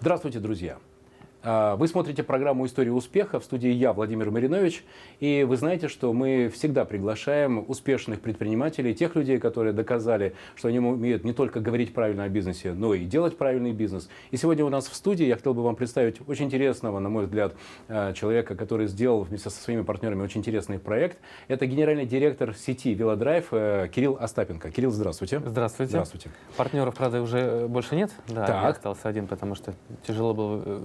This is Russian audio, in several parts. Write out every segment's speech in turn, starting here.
Здравствуйте, друзья! А, вы смотрите программу «История успеха» в студии я, Владимир Маринович. И вы знаете, что мы всегда приглашаем успешных предпринимателей, тех людей, которые доказали, что они умеют не только говорить правильно о бизнесе, но и делать правильный бизнес. И сегодня у нас в студии я хотел бы вам представить очень интересного, на мой взгляд, а, человека, который сделал вместе со своими партнерами очень интересный проект. Это генеральный директор сети «Велодрайв» э, Кирилл Остапенко. Кирилл, здравствуйте. Здравствуйте. Здравствуйте. Партнеров, правда, уже больше нет. Да, Так. я остался один, потому что тяжело было э,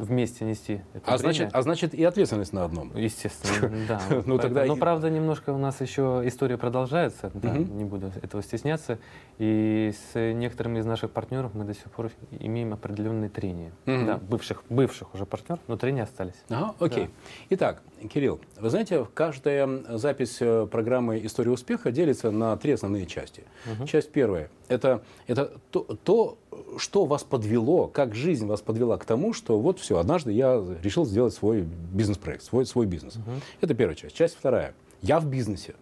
нести это А значит, а значит и ответственность на одном. Естественно, да. Ну, тогда Но, и- правда, немножко у нас еще история продолжается, да, Мгм. не буду этого стесняться. И с некоторыми из наших партнеров мы до сих пор имеем определенные трения. Мгм. Да, бывших, бывших уже партнеров, но трения остались. Ага, окей. Итак, Кирилл, вы знаете, каждая запись э, программы «История успеха» делится на три основные части. Часть первая – это, это то, то, что вас подвело, как жизнь вас подвела к тому, что вот все, однажды я решил сделать свой бизнес-проект, свой, свой бизнес. Это первая часть. Часть вторая – я в бизнесе.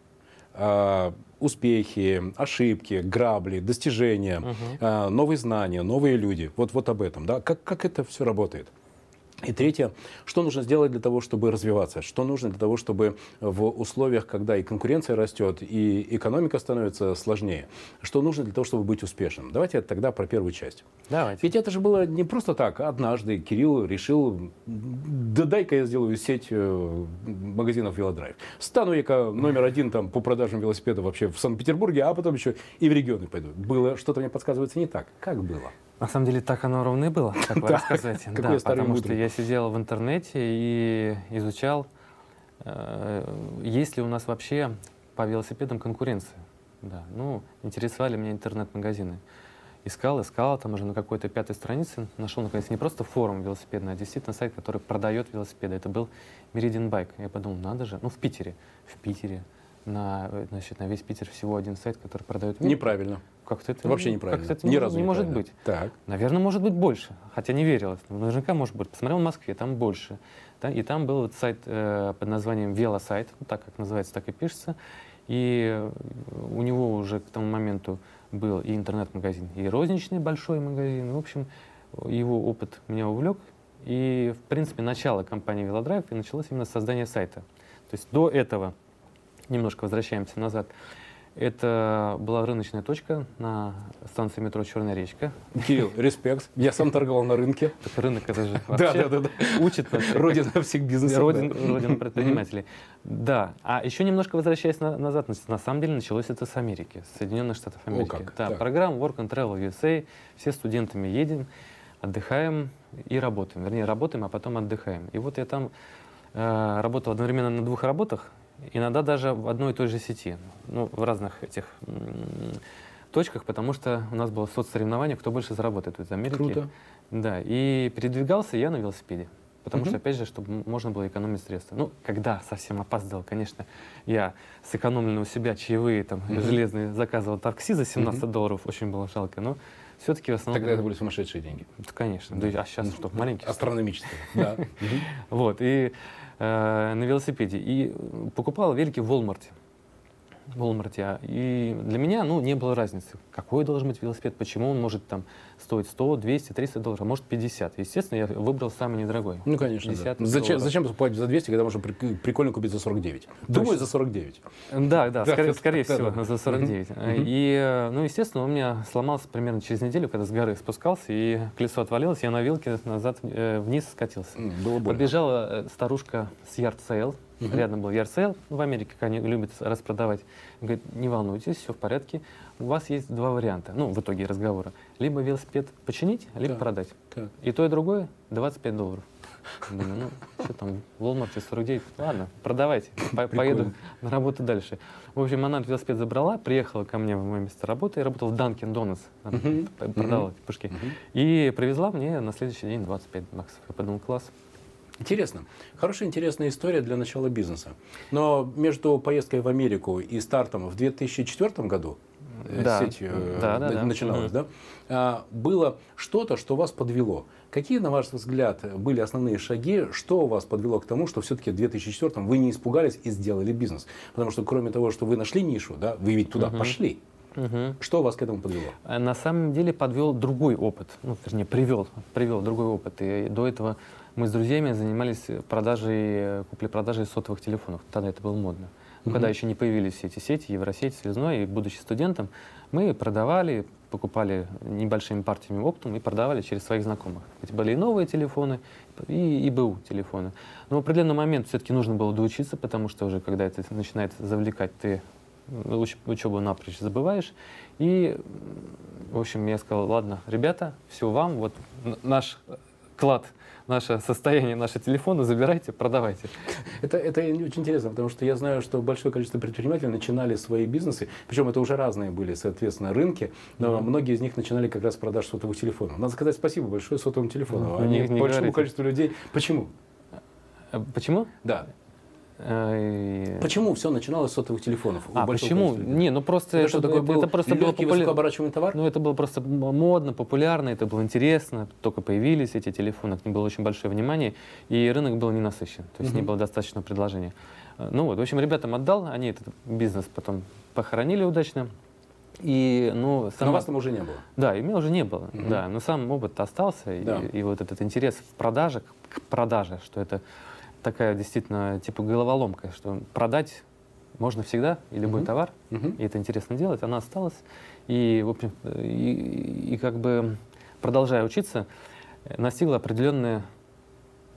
А, успехи, ошибки, грабли, достижения, а, новые знания, новые люди. Вот, вот об этом. Да? Как, как это все работает? И третье, что нужно сделать для того, чтобы развиваться? Что нужно для того, чтобы в условиях, когда и конкуренция растет, и экономика становится сложнее, что нужно для того, чтобы быть успешным? Давайте тогда про первую часть. Давайте. Ведь это же было не просто так. Однажды Кирилл решил, да дай-ка я сделаю сеть э, магазинов «Велодрайв». Стану я номер один там, по продажам велосипеда вообще в Санкт-Петербурге, а потом еще и в регионы пойду. Было, что-то мне подсказывается не так. Как было? На самом деле так оно ровно и было, как вы рассказываете. Да, потому что я сидел в интернете и изучал, э, есть ли у нас вообще по велосипедам конкуренция. Да, ну, интересовали меня интернет-магазины. Искал, искал, там уже на какой-то пятой странице нашел, наконец, не просто форум велосипедный, а действительно сайт, который продает велосипеды. Это был Meridian Bike. Я подумал, надо же, ну, в Питере, в Питере, на, значит, на весь Питер всего один сайт, который продает велосипеды. Неправильно. Как-то это Вообще не- неправильно. Как-то это Ни не, разу не может быть. Так. Наверное, может быть больше, хотя не верилось. Но Наверняка может быть. Посмотрел в Москве, там больше. Да, и там был вот сайт э, под названием Велосайт, ну, так как называется, так и пишется. И э, у него уже к тому моменту был и интернет-магазин, и розничный большой магазин. В общем, его опыт меня увлек. И, в принципе, начало компании Велодрайв и началось именно с создания сайта. То есть до этого, немножко возвращаемся назад, это была рыночная точка на станции метро Черная речка. Кирилл, респект. Я сам торговал на рынке. Так рынок это же Да, вообще да, да, да. учит нас. Родина всех бизнесов. Родин, да. родина предпринимателей. Да. А еще немножко возвращаясь на- назад, на, самом деле началось это с Америки, с Соединенных Штатов Америки. как. Да, Так. программа Work and Travel USA. Все студентами едем, отдыхаем и работаем. Вернее, работаем, а потом отдыхаем. И вот я там э, работал одновременно на двух работах, иногда даже в одной и той же сети, ну, в разных этих точках, потому что у нас было соцсоревнование, кто больше заработает из Америки. Круто. Да, и передвигался я на велосипеде. Потому Мгм. что, опять же, чтобы можно было экономить средства. Ну, когда совсем опаздывал, конечно, я сэкономленные у себя чаевые там Мгм. железные заказывал такси за 17 Мгм. долларов, очень было жалко, но все-таки в основном... Тогда это были сумасшедшие деньги. Да, Конечно, да, а сейчас что, маленький? Астрономические. Да. Вот, и э, на велосипеде. И э, покупал велики в Walmart. Walmart. а, И для меня, ну, не было разницы, какой должен быть велосипед, почему он может там стоить 100, 200, 300 долларов, а может 50. Естественно, я выбрал самый недорогой. Ну, конечно. да. Десяток Зачем, зачем покупать за 200, когда можно прик- прикольно купить за 49? Думаю, за 49. Да, да, Да, скорее, да, скорее да, всего, да. за 49. Мгм. Э, И, э, ну, естественно, у меня сломался примерно через неделю, когда с горы спускался, и колесо отвалилось, я на вилке назад э, вниз скатился. Было больно. Подбежала э, старушка с Yard Мгм. Рядом был Yard Sale в Америке, как они любят распродавать. Говорит, не волнуйтесь, все в порядке. У вас есть два варианта, ну, в итоге разговора. Либо велосипед починить, либо Так. продать. Так. И то, и другое 25 долларов. Думаю, ну, что там, в Walmart 49, ладно, продавайте, по- поеду на работу дальше. В общем, она велосипед забрала, приехала ко мне в мое место работы, я работал в Dunkin' Donuts, Мгм. пушки. И привезла мне на следующий день 25 баксов. Я подумал, класс. Интересно. Хорошая, интересная история для начала бизнеса. Но между поездкой в Америку и стартом в 2004 году э, Да. сеть э, Да, да, на- да. начиналась, Мгм. да? А, было что-то, что вас подвело. Какие, на ваш взгляд, были основные шаги, что вас подвело к тому, что все-таки в 2004 вы не испугались и сделали бизнес? Потому что кроме того, что вы нашли нишу, да, вы ведь туда Мгм. пошли. Угу. Что вас к этому подвело? Э, на самом деле подвел другой опыт, ну, вернее, привел, привел другой опыт. И до этого мы с друзьями занимались продажей, куплей-продажей сотовых телефонов. Тогда это было модно. Mm-hmm. Когда еще не появились все эти сети, Евросеть, Связной, и будучи студентом, мы продавали, покупали небольшими партиями оптом и продавали через своих знакомых. Это были и новые телефоны, и, и БУ телефоны. Но в определенный момент все-таки нужно было доучиться, потому что уже когда это начинает завлекать, ты уч- учебу напрочь забываешь. И, в общем, я сказал, ладно, ребята, все вам, вот наш клад – наше состояние, наши телефоны, забирайте, продавайте. Это, это очень интересно, потому что я знаю, что большое количество предпринимателей начинали свои бизнесы, причем это уже разные были, соответственно, рынки, но mm-hmm. многие из них начинали как раз с продаж сотовых телефонов. Надо сказать спасибо большое сотовым телефонам. Mm-hmm. Они не, не большому говорите. количеству людей. Почему? А, почему? Да. Э, почему все начиналось с сотовых телефонов? А почему? Не, ну просто это, это, такой был это просто было популя... товар? Ну это было просто модно, популярно, это было интересно. Только появились эти телефоны, к ним было очень большое внимание, и рынок был не насыщен, то есть угу. не было достаточно предложения. Э, ну вот, в общем, ребятам отдал, они этот бизнес потом похоронили удачно. И, ну, сама... Но вас там уже не было? Да, и меня уже не было, угу. да. Но сам опыт остался, да. и, и вот этот интерес в продаже, к продаже, что это такая действительно типа головоломка, что продать можно всегда и любой uh-huh. товар, uh-huh. и это интересно делать, она осталась. И, в общем, и, и как бы продолжая учиться, настигло определенное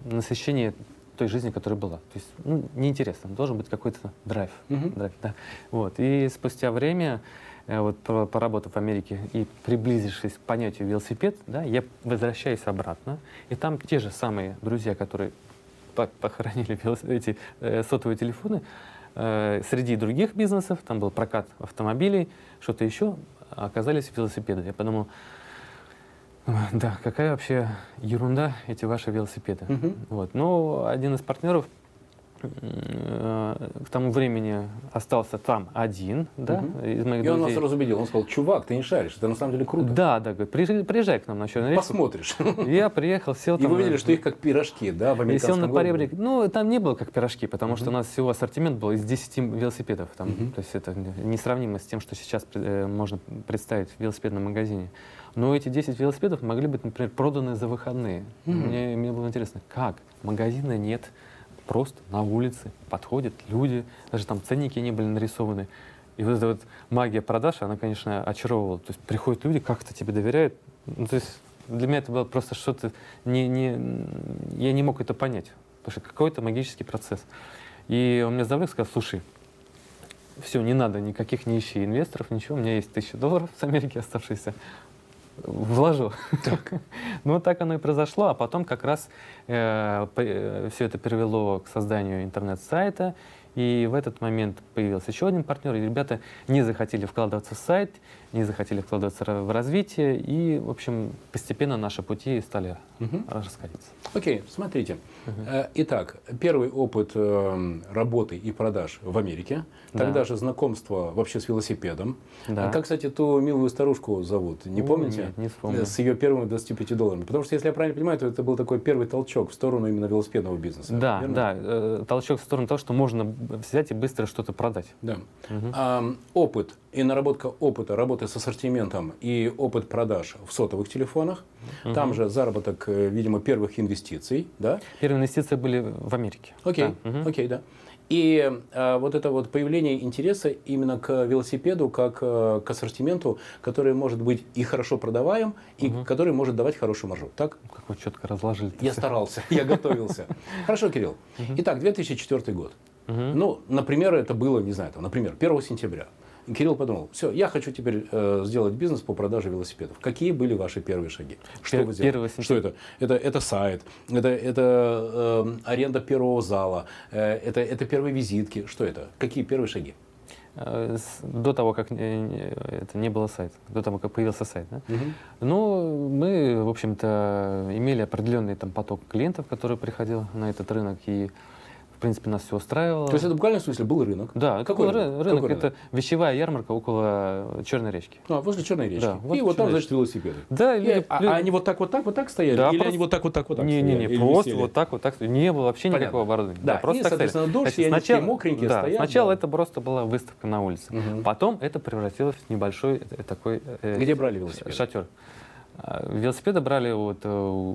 насыщение той жизни, которая была. То есть, ну, неинтересно, должен быть какой-то драйв. Uh-huh. драйв да. вот. И спустя время, э, вот поработав в Америке и приблизившись к понятию велосипед, да, я возвращаюсь обратно, и там те же самые друзья, которые похоронили эти э, сотовые телефоны. Э, среди других бизнесов, там был прокат автомобилей, что-то еще, оказались велосипеды. Я подумал, да, какая вообще ерунда эти ваши велосипеды. Угу. Вот. Но один из партнеров к тому времени остался там один, да, угу. из моих И друзей. он нас сразу убедил, он сказал, чувак, ты не шаришь, это на самом деле круто. Да, да, говорит, приезжай, приезжай к нам на Черную речку. Посмотришь. Я приехал, сел там. И вы видели, что их как пирожки, да, в американском сел на поребрик. Ну, там не было как пирожки, потому угу. что у нас всего ассортимент был из 10 велосипедов. Там, угу. То есть это несравнимо с тем, что сейчас э, можно представить в велосипедном магазине. Но эти 10 велосипедов могли быть, например, проданы за выходные. Угу. Мне, мне было интересно, как? Магазина нет, просто на улице подходят люди, даже там ценники не были нарисованы. И вот эта вот магия продаж, она, конечно, очаровывала. То есть приходят люди, как-то тебе доверяют. Ну, то есть для меня это было просто что-то... Не, не, я не мог это понять. Потому что какой-то магический процесс. И он мне завлек, сказал, слушай, все, не надо, никаких не ищи инвесторов, ничего, у меня есть тысяча долларов с Америки оставшиеся вложу. Так. ну, так оно и произошло. А потом как раз э, э, все это привело к созданию интернет-сайта. И в этот момент появился еще один партнер, и ребята не захотели вкладываться в сайт, не захотели вкладываться в развитие, и, в общем, постепенно наши пути стали угу. расходиться. Окей, смотрите. Угу. Итак, первый опыт э, работы и продаж в Америке, да. тогда же знакомство вообще с велосипедом. Да. А как, кстати, ту милую старушку зовут, не О, помните? Нет, не вспомню. С ее первыми 25 долларами. Потому что, если я правильно понимаю, то это был такой первый толчок в сторону именно велосипедного бизнеса. Да, верно? да, э, толчок в сторону того, что можно взять и быстро что-то продать. Да. Угу. А, опыт и наработка опыта работы с ассортиментом и опыт продаж в сотовых телефонах. Угу. Там же заработок, э, видимо, первых инвестиций. Да? Первые инвестиции были в Америке. Окей, да. Угу. окей, да. И э, вот это вот появление интереса именно к велосипеду, как э, к ассортименту, который может быть и хорошо продаваем, и угу. который может давать хорошую маржу. Так? Как вы четко разложили. Я старался, я готовился. Хорошо, Кирилл. Итак, 2004 год. Ну, например, это было, не знаю, там, например, 1 сентября. И Кирилл подумал, все, я хочу теперь э, сделать бизнес по продаже велосипедов. Какие были ваши первые шаги? Что Пер- вы сделали? Что это? это? Это сайт, это, это э, аренда первого зала, э, это, это первые визитки. Что это? Какие первые шаги? Э, до того, как это не было сайт, до того, как появился сайт. Да? Угу. Ну, мы, в общем-то, имели определенный там поток клиентов, который приходил на этот рынок, и В принципе, нас все устраивало. То есть это в буквальном смысле был рынок? Да, Какой рынок? рынок? Какой Это вещевая ярмарка около Черной речки. А, возле Черной речки. Да, вот и вот там, значит, велосипеды. Да, И- люди- а, люди- а они вот так, вот так, вот так стояли? Да, Или просто- они вот так, вот так, вот так Не, стояли? не, Или просто висели? вот так, вот так. Не было вообще Понятно. никакого оборудования. Да, просто и, так стояли. соответственно, дождь, и они сначала, мокренькие да, стоят, Сначала да. это просто была выставка на улице. Мгм. Потом это превратилось в небольшой э, такой э, Где брали велосипеды? шатер. А, Велосипеды брали вот э,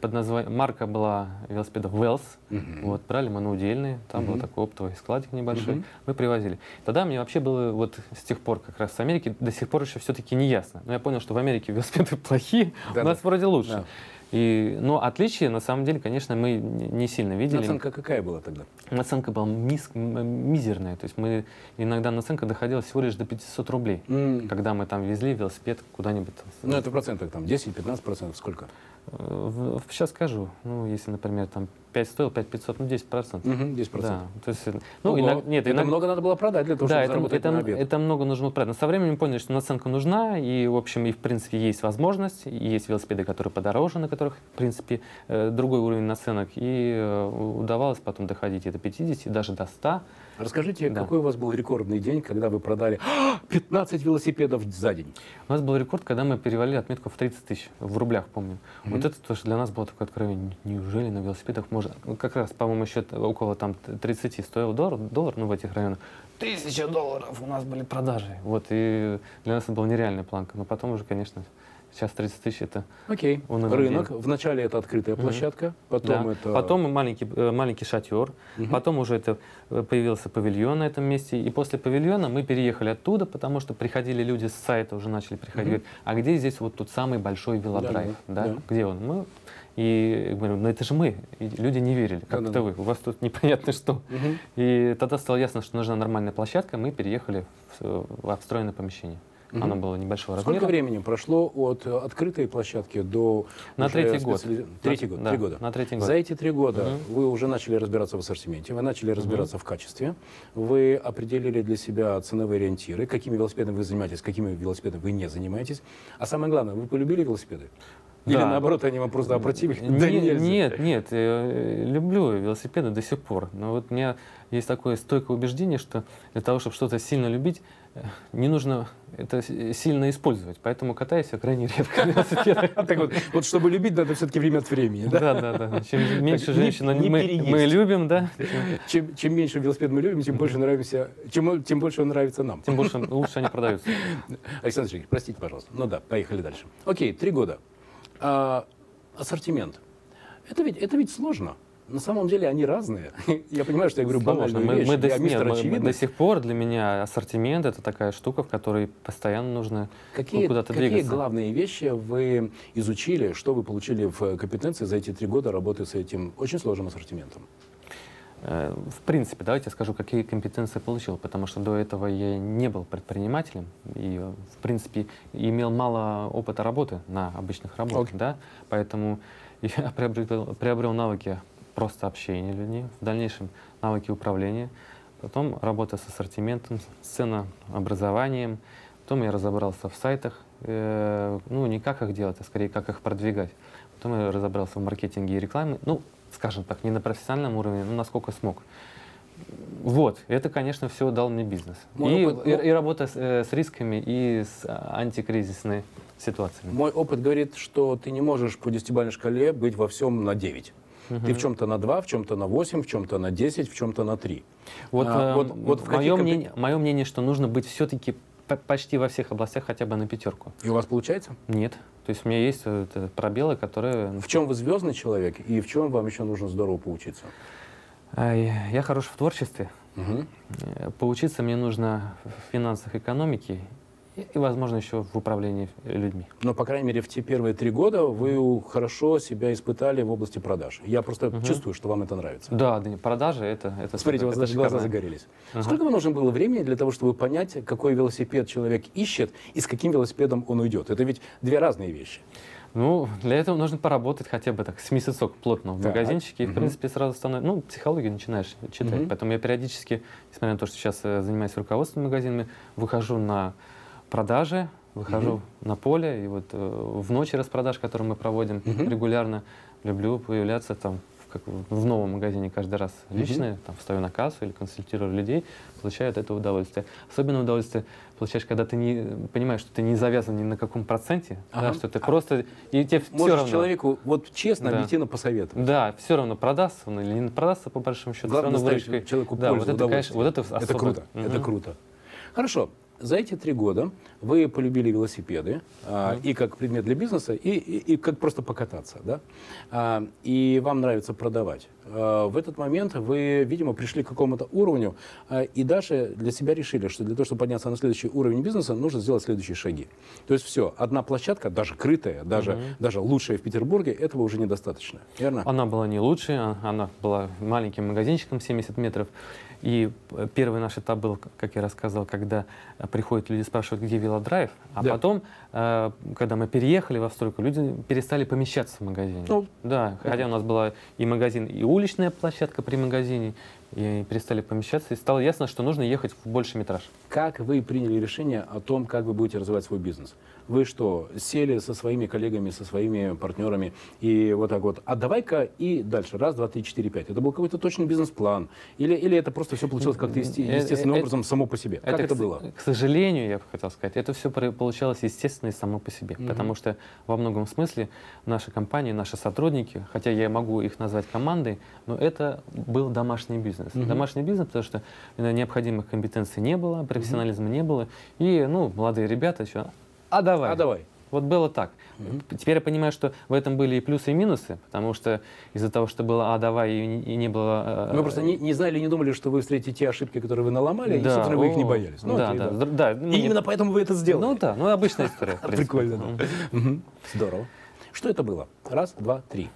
под названием марка была велосипедов Wells. Мгм. Вот брали мы на удельные, там был Мгм. такой оптовый складик небольшой, Мгм. мы привозили. Тогда мне вообще было вот с тех пор как раз с Америки до сих пор еще все-таки не ясно. Но я понял, что в Америке велосипеды плохие, Да, у нас да. вроде лучше. Да. И, но отличия, на самом деле, конечно, мы не сильно видели. Наценка какая была тогда? Наценка была мис- м- мизерная. То есть мы иногда наценка доходила всего лишь до 500 рублей. М. Когда мы там везли велосипед куда-нибудь. Ну, это в процентах там 10-15 процентов, сколько? Сейчас скажу. Ну, если, например, там 5 стоил, 5 500, ну 10 процентов. Мгм, 10 процентов. Да, то есть, ну, Ого, иног- нет, это много надо было продать для того, да, чтобы это, заработать это, на обед. это много нужно было продать. Но со временем поняли, что наценка нужна, и, в общем, и, в принципе, есть возможность, и есть велосипеды, которые подороже, на которых, в принципе, э, другой уровень наценок, и э, удавалось потом доходить и до 50, и даже до 100. Расскажите, Да. какой у вас был рекордный день, когда вы продали 15 велосипедов за день? У нас был рекорд, когда мы перевалили отметку в 30 тысяч, в рублях, помню. Мгм. Вот это тоже для нас было такое откровение. Неужели на велосипедах можно... Ну, как раз, по-моему, еще около там т- 30 стоил доллар, доллар, ну, в этих районах. Тысяча долларов у нас были продажи. Вот, и для нас это была нереальная планка. Но потом уже, конечно, сейчас 30 тысяч это... Окей, иногда рынок. Вначале это открытая площадка, потом Да. это... Потом маленький, э, маленький шатер, Мгм. потом уже это э, появился павильон на этом месте. И после павильона мы переехали оттуда, потому что приходили люди с сайта, уже начали приходить. Говорят, А где здесь вот тот самый большой велодрайв? Да, Да, да. Где он? Мы и говорю, ну это же мы. И люди не верили. Как Да-да-да. это вы? У вас тут непонятно что. Мгм. И тогда стало ясно, что нужна нормальная площадка. Мы переехали в, в обстроенное помещение. Мгм. Оно было небольшого Сколько размера. времени прошло от э, открытой площадки до На третий год. специали- Третий На- год, да, три года. на третий год. За эти три года Мгм. вы уже начали разбираться в ассортименте, вы начали разбираться в качестве, вы определили для себя ценовые ориентиры, какими велосипедами вы занимаетесь, какими велосипедами вы не занимаетесь. А самое главное, вы полюбили велосипеды? Или Да. наоборот, они вам просто опротивили? Не- Да. Нет, нет, э, люблю велосипеды до сих пор. Но вот у меня есть такое стойкое убеждение, что для того, чтобы что-то сильно любить, э, не нужно это с- сильно использовать. Поэтому катаюсь я крайне редко на велосипедах. Так вот, вот чтобы любить, надо все-таки время от времени. да? Да, да. Чем меньше женщин мы, любим, да, Чем, меньше велосипед мы любим, тем больше нравимся, чем, тем больше он нравится нам. тем больше лучше они продаются. Александр Сергеевич, простите, пожалуйста. Ну да, поехали дальше. Окей, три года. А, ассортимент. Это ведь, это ведь сложно. На самом деле они разные. Я понимаю, что я говорю Сложно. банальную Мы, вещь. мы до, я нет, мистер мы- мы до сих пор для меня ассортимент это такая штука, в которой постоянно нужно Какие, ну, куда-то какие двигаться. главные вещи вы изучили, что вы получили в компетенции за эти три года работы с этим очень сложным ассортиментом? Э, В принципе, давайте я скажу, какие компетенции получил, потому что до этого я не был предпринимателем и, в принципе, имел мало опыта работы на обычных работах, Окей. да, поэтому я приобрел, приобрел навыки просто общения людьми, в дальнейшем навыки управления, потом работа с ассортиментом, с ценообразованием, потом я разобрался в сайтах, э, ну, не как их делать, а скорее как их продвигать. Потом я разобрался в маркетинге и рекламе, ну, скажем так, не на профессиональном уровне, но насколько смог. Вот, это, конечно, все дал мне бизнес. Мой И, опыт- и- и работа с, э, с рисками и с а, антикризисной ситуациями. Мой опыт говорит, что ты не можешь по десятибалльной шкале быть во всем на 9. Ты в чем-то на 2, в чем-то на 8, в чем-то на 10, в чем-то на 3. Вот, А, э, вот- вот мое, мнение, мое мнение, что нужно быть все-таки почти во всех областях хотя бы на пятерку. И у вас получается? Нет. То есть у меня есть это пробелы, которые... В чем вы звездный человек и в чем вам еще нужно здорово поучиться? Я хорош в творчестве. Э, Поучиться мне нужно в финансах экономики и, возможно, еще в управлении людьми. Но, по крайней мере, в те первые три года вы хорошо себя испытали в области продаж. Я просто Мгм. чувствую, что вам это нравится. Да, да, продажи это, это Смотрите, у вас это даже глаза загорелись. Ага. Сколько вам нужно было времени для того, чтобы понять, какой велосипед человек ищет и с каким велосипедом он уйдет? Это ведь две разные вещи. Ну, для этого нужно поработать хотя бы так с месяцок плотно в Так. магазинчике, и, в принципе, сразу становится... Ну, психологию начинаешь читать. Мгм. Поэтому я периодически, несмотря на то, что сейчас э, занимаюсь руководством магазинами, выхожу на продажи, выхожу на поле, и вот э, в ночи распродаж, которые мы проводим Мгм. регулярно, люблю появляться там как в новом магазине каждый раз личное, там, встаю на кассу или консультирую людей, получаю от этого удовольствие. Особенно удовольствие получаешь, когда ты не понимаешь, что ты не завязан ни на каком проценте, ага. да, что ты а просто... И тебе Можешь все равно, человеку вот честно, да. объективно посоветовать. Да, все равно продастся он или не продастся, по большому счету. Главное, все равно человеку да, вот это, конечно, вот это, особо... это круто, угу. это круто. Хорошо, за эти три года вы полюбили велосипеды а, и как предмет для бизнеса, и, и, и как просто покататься, да? А, и вам нравится продавать. А, в этот момент вы, видимо, пришли к какому-то уровню а, и даже для себя решили, что для того, чтобы подняться на следующий уровень бизнеса, нужно сделать следующие шаги. То есть все, одна площадка, даже крытая, даже, угу. даже лучшая в Петербурге, этого уже недостаточно, верно? Она была не лучшая, она была маленьким магазинчиком 70 метров. И первый наш этап был, как я рассказывал, когда э, приходят люди, спрашивают, где велодрайв, а да. потом, э, когда мы переехали во стройку, люди перестали помещаться в магазине. Ну, да, хотя у нас была и магазин, и уличная площадка при магазине, и перестали помещаться, и стало ясно, что нужно ехать в больший метраж. Как вы приняли решение о том, как вы будете развивать свой бизнес? Вы что, сели со своими коллегами, со своими партнерами и вот так вот, а давай-ка и дальше, раз, два, три, четыре, пять. Это был какой-то точный бизнес-план? Или, или это просто все получилось как-то э, естественным это, образом само по себе? Как это, это было? К сожалению, я бы хотел сказать, это все получалось естественно и само по себе. Mm-hmm. Потому что во многом смысле наши компании, наши сотрудники, хотя я могу их назвать командой, но это был домашний бизнес. Mm-hmm. Домашний бизнес, потому что необходимых компетенций не было, профессионализма mm-hmm. не было. И ну, молодые ребята еще а давай. А давай. Вот было так. Угу. Теперь я понимаю, что в этом были и плюсы, и минусы, потому что из-за того, что было «а, давай» и не, и не было... Э, мы просто не, не знали, не думали, что вы встретите те ошибки, которые вы наломали, да, и, собственно, вы их не боялись. Ну, да, да, да. да. И именно поэтому вы это сделали. Ну да, ну обычная история. Прикольно. Здорово. Что это было? Раз, два, три.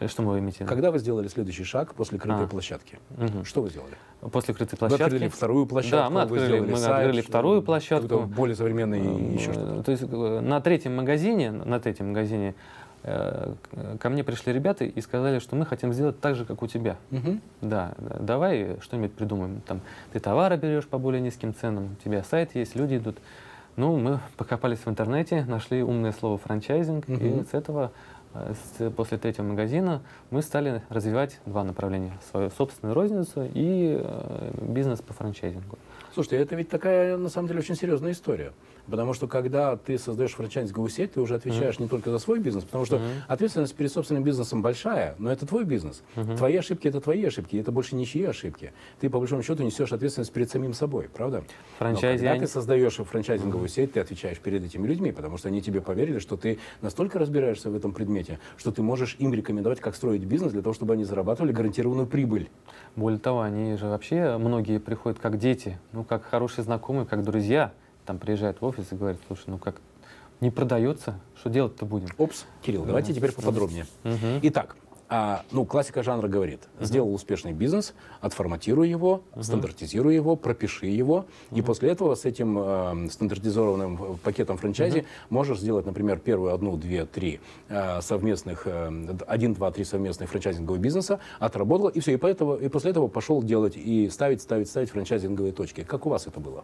Э, что мы имеете? Когда вы сделали следующий шаг после крытой а. площадки? Угу. Что вы сделали? После крытой площадки. Вы открыли вторую площадку. Да, мы открыли, мы сайт, открыли вторую площадку. Более современный и еще что-то. То есть э, на третьем магазине, на третьем магазине э, ко мне пришли ребята и сказали, что мы хотим сделать так же, как у тебя. Угу. Да, давай что-нибудь придумаем. Там, ты товары берешь по более низким ценам, у тебя сайт есть, люди идут. Ну, мы покопались в интернете, нашли умное слово франчайзинг, угу. и с этого после третьего магазина мы стали развивать два направления. Свою собственную розницу и э, бизнес по франчайзингу. Слушайте, это ведь такая, на самом деле, очень серьезная история. Потому что когда ты создаешь франчайзинговую сеть, ты уже отвечаешь mm-hmm. не только за свой бизнес, потому что mm-hmm. ответственность перед собственным бизнесом большая, но это твой бизнес. Mm-hmm. Твои ошибки это твои ошибки, это больше ничьи ошибки. Ты по большому счету несешь ответственность перед самим собой, правда? Франчайзи... Но когда ты создаешь франчайзинговую mm-hmm. сеть, ты отвечаешь перед этими людьми, потому что они тебе поверили, что ты настолько разбираешься в этом предмете, что ты можешь им рекомендовать, как строить бизнес для того, чтобы они зарабатывали гарантированную прибыль. Более того, они же вообще многие приходят как дети, ну как хорошие знакомые, как друзья там приезжает в офис и говорит, слушай, ну как, не продается, что делать-то будем? Опс, Кирилл, давайте теперь поподробнее. Угу. Итак, а, ну, классика жанра говорит, uh-huh. сделал успешный бизнес, отформатируй его, uh-huh. стандартизируй его, пропиши его, uh-huh. и после этого с этим э, стандартизированным пакетом франчайзи uh-huh. можешь сделать, например, первую одну, две, три э, совместных, э, один, два, три совместных франчайзинговых бизнеса, отработал, и все, и, поэтому, и после этого пошел делать и ставить, ставить, ставить франчайзинговые точки. Как у вас это было?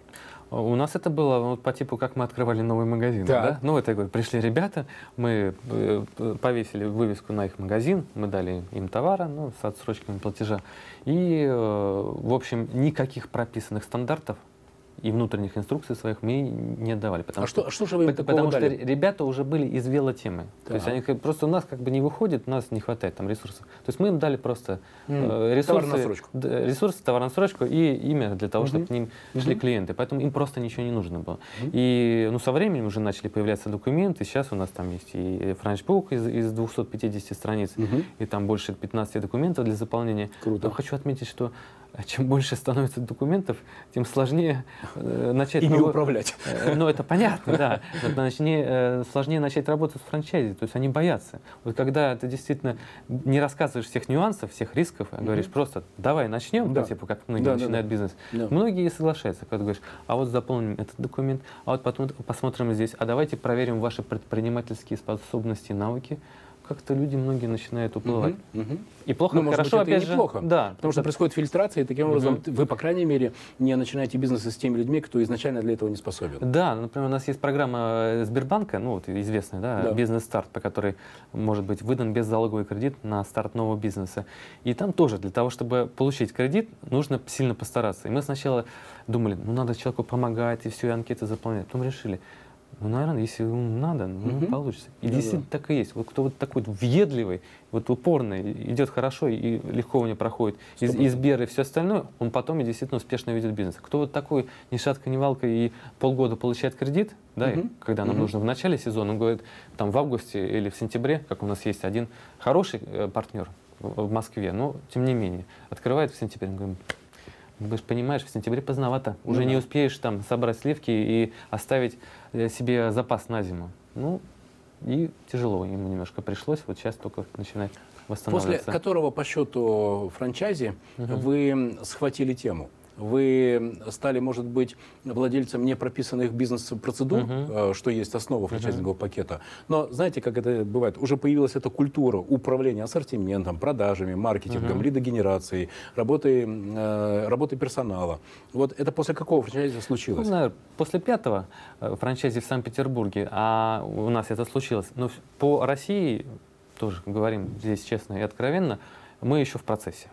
У нас это было вот по типу, как мы открывали новый магазин. Да. Да? Ну, это пришли ребята, мы э, повесили вывеску на их магазин, мы дали им товара ну, с отсрочками платежа. И, э, в общем, никаких прописанных стандартов и внутренних инструкций своих мы не отдавали. Потому а что, что же вы Потому дали? что ребята уже были из велотемы. Да. То есть они просто у нас как бы не выходит, у нас не хватает там ресурсов. То есть мы им дали просто mm. ресурсы, товар ресурсы, товар на срочку и имя для того, mm-hmm. чтобы к ним mm-hmm. шли клиенты. Поэтому им просто ничего не нужно было. Mm-hmm. И ну, со временем уже начали появляться документы. Сейчас у нас там есть и франчбук из, из 250 страниц, mm-hmm. и там больше 15 документов для заполнения. Круто. Но хочу отметить, что а чем больше становится документов, тем сложнее э, начать... Ими новую... управлять. Э, ну, это понятно, да. Начни, э, сложнее начать работать с франчайзи, то есть они боятся. Вот когда ты действительно не рассказываешь всех нюансов, всех рисков, а говоришь просто, давай начнем, да. типа, как многие да, начинают да, бизнес, да. многие соглашаются, когда говоришь, а вот заполним этот документ, а вот потом посмотрим здесь, а давайте проверим ваши предпринимательские способности и навыки, как-то люди многие начинают уплывать. Мгм, мгм. И плохо, Ну, может хорошо, быть, это и опять же. неплохо. Да, Потому что происходит фильтрация, и таким образом Мгм. вы, по крайней мере, не начинаете бизнес с теми людьми, кто изначально для этого не способен. Да, например, у нас есть программа э, Сбербанка, ну вот известная, да, Да. бизнес-старт, по которой может быть выдан беззалоговый кредит на старт нового бизнеса. И там тоже для того, чтобы получить кредит, нужно сильно постараться. И мы сначала думали, ну надо человеку помогать и все, и анкеты заполнять. Потом решили, ну, наверное, если ему надо, ну, Мгм. получится. И Да-да. действительно так и есть. Вот кто вот такой вот въедливый, вот упорный, идет хорошо и легко у него проходит из, из Сбера и все остальное, он потом и действительно успешно ведет бизнес. Кто вот такой ни шатка, ни валка и полгода получает кредит, да, и Мгм. когда нам Мгм. нужно в начале сезона, он говорит, там в августе или в сентябре, как у нас есть один хороший э, партнер в Москве, но тем не менее, открывает в сентябре, мы говорим, «Ну, вы же понимаешь, в сентябре поздновато, Ну уже не да. успеешь там собрать сливки и оставить э, себе запас на зиму. Ну, и тяжело ему немножко пришлось, вот сейчас только начинать После восстанавливаться. которого по счету франчайзи Мгм. вы схватили тему. Вы стали, может быть, владельцем непрописанных бизнес-процедур, э, что есть основа франчайзингового пакета. Но знаете, как это бывает? Уже появилась эта культура управления ассортиментом, продажами, маркетингом, Мгм. лидогенерацией, работой, э, работой персонала. Вот это после какого франчайза Ну, случилось? наверное, после пятого э, франчайзи в Санкт-Петербурге, а у нас это случилось. Но в- по России, тоже говорим здесь честно и откровенно, мы еще в процессе.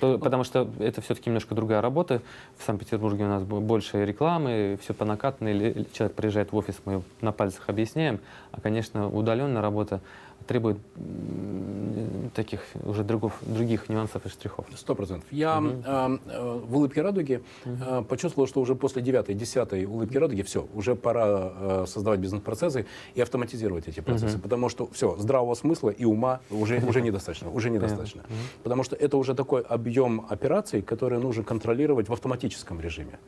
По- Потому что это все-таки немножко другая работа. В Санкт-Петербурге у нас бо- больше рекламы, все по накатанной. Человек приезжает в офис, мы на пальцах объясняем. А, конечно, удаленная работа требует таких уже других, других нюансов и штрихов. Сто процентов. Я Мгм. э, э, в улыбке радуги э, почувствовал, что уже после девятой, десятой улыбки радуги все, уже пора э, создавать бизнес-процессы и автоматизировать эти процессы, Мгм. потому что все, здравого смысла и ума уже, уже недостаточно, уже недостаточно. Потому что это уже такой объем операций, который нужно контролировать в автоматическом режиме.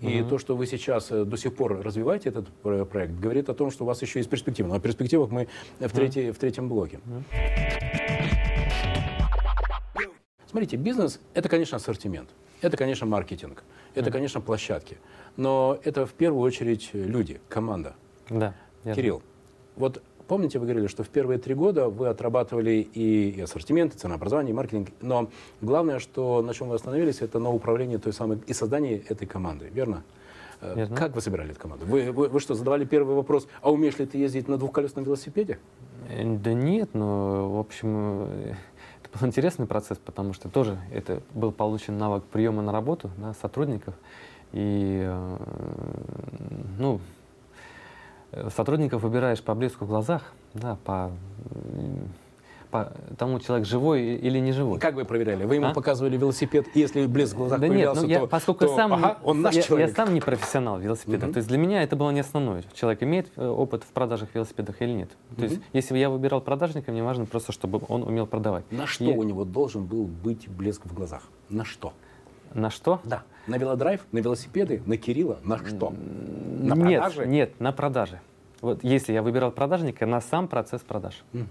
И то, что вы сейчас э, до сих пор развиваете этот про- проект, говорит о том, что у вас еще есть перспектива. Но о перспективах мы в, третьей- в третьем блоке. Смотрите, бизнес – это, конечно, ассортимент, это, конечно, маркетинг, это, конечно, площадки, но это в первую очередь люди, команда. Да. верно. Кирилл, вот помните, вы говорили, что в первые три года вы отрабатывали и, и ассортимент, и ценообразование, и маркетинг, но главное, что на чем вы остановились, это на управлении той самой и создании этой команды, верно? Э, Верно. Как вы собирали эту команду? Вы, вы, вы что, задавали первый вопрос, а умеешь ли ты ездить на двухколесном велосипеде? Э, Да нет, но, в общем, э, это был интересный процесс, потому что тоже это был получен навык приема на работу да, сотрудников. И, ну, сотрудников выбираешь по блеску в глазах, да, по, по тому, человек живой или не живой. Как вы проверяли? Вы ему А? показывали велосипед, и если блеск в глазах Да нет, появлялся, ну я, то, поскольку то, сам, ага, он наш я, человек. я сам не профессионал в велосипедах, Мгм. то есть для меня это было не основное, человек имеет э, опыт в продажах велосипедах или нет. То есть Мгм. если бы я выбирал продажника, мне важно просто, чтобы он умел продавать. На что И- у него должен был быть блеск в глазах? На что? На что? Да. На велодрайв, на велосипеды, на Кирилла, на что? На нет, продажи? нет, на продажи. Вот если я выбирал продажника, на сам процесс продаж. Мгм.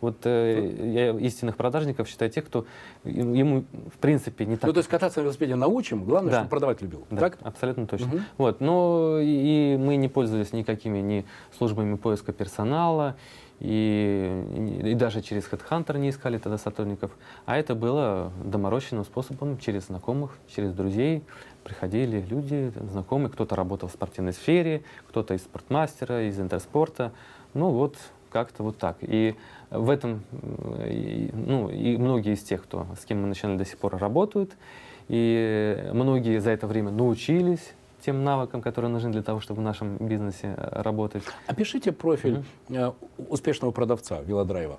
Вот э, я истинных продажников считаю тех, кто ему в принципе не так. Ну, то есть кататься на велосипеде научим, главное, Да. чтобы продавать любил. Да, Так? абсолютно точно. Мгм. Вот, но и мы не пользовались никакими ни службами поиска персонала, и, и даже через HeadHunter не искали тогда сотрудников. А это было доморощенным способом, через знакомых, через друзей. Приходили люди, знакомые, кто-то работал в спортивной сфере, кто-то из спортмастера, из интерспорта. Ну вот, как-то вот так. И в этом, и, ну, и многие из тех, кто, с кем мы начинали до сих пор, работают. И многие за это время научились тем навыкам, которые нужны для того, чтобы в нашем бизнесе э, работать. Опишите профиль э, успешного продавца велодрайва.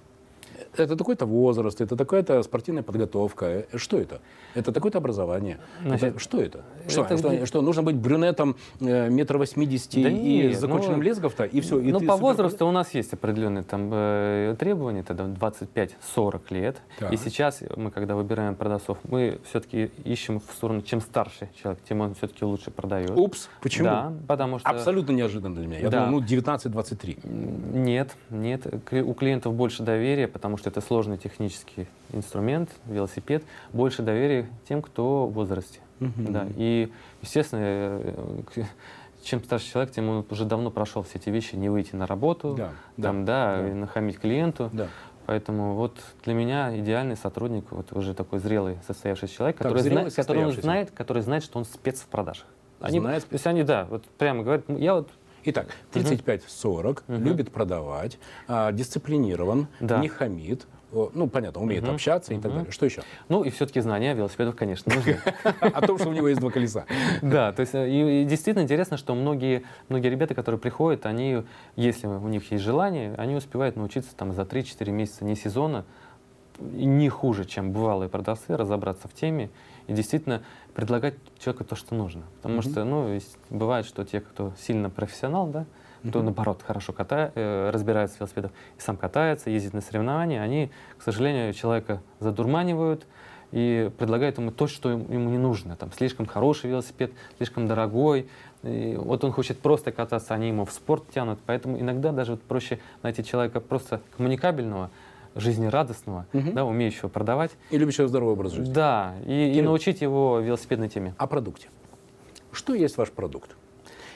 Это такой-то возраст, это такая-то спортивная подготовка. Э, Что это? Это такое-то образование. Значит, Это- что это? Что, это что, где- что, нужно быть брюнетом э, метр восьмидесяти Да и нет, законченным ну, лезговто, и все. И ну, по супер- возрасту у нас есть определенные там э, требования, тогда 25-40 лет. Так. И сейчас мы, когда выбираем продавцов, мы все-таки ищем в сторону, чем старше человек, тем он все-таки лучше продает. Упс, почему? Да, потому что... Абсолютно неожиданно для меня. Я Да. думал, ну, 19-23. Нет, нет. У клиентов больше доверия, потому что это сложный технический инструмент, велосипед. Больше доверия тем, кто в возрасте. Мгм. Да. И, естественно, э, чем старше человек, тем он уже давно прошел все эти вещи, не выйти на работу, Да, там, да, да, да. нахамить клиенту. Да. Поэтому вот для меня идеальный сотрудник, вот уже такой зрелый, состоявшийся человек, Так, который, зрелый, знает, который он знает, который знает, что он спец в продажах. Они, Знает то есть они, да, вот прямо говорят, «Ну, я вот Итак, 35-40, любит продавать, а, дисциплинирован, Да. не хамит, о, ну, понятно, умеет общаться и так далее. Что еще? Ну и все-таки знания велосипедов, конечно, нужны. О том, что у него есть два колеса. Да, то есть э, и, действительно интересно, что многие, многие ребята, которые приходят, они, если у них есть желание, они успевают научиться там за 3-4 месяца не сезона, не хуже, чем бывалые продавцы, разобраться в теме и действительно предлагать человеку то, что нужно. Потому что, ну, бывает, что те, кто сильно профессионал, да, кто, наоборот, хорошо катает, разбирается в велосипедах и сам катается, ездит на соревнования, они, к сожалению, человека задурманивают и предлагают ему то, что ему не нужно. Там слишком хороший велосипед, слишком дорогой. И вот он хочет просто кататься, они ему в спорт тянут. Поэтому иногда даже вот проще найти человека просто коммуникабельного, жизнерадостного, да, умеющего продавать. И любящего здоровый образ жизни. Да, и, и научить его велосипедной теме. О продукте. Что есть ваш продукт?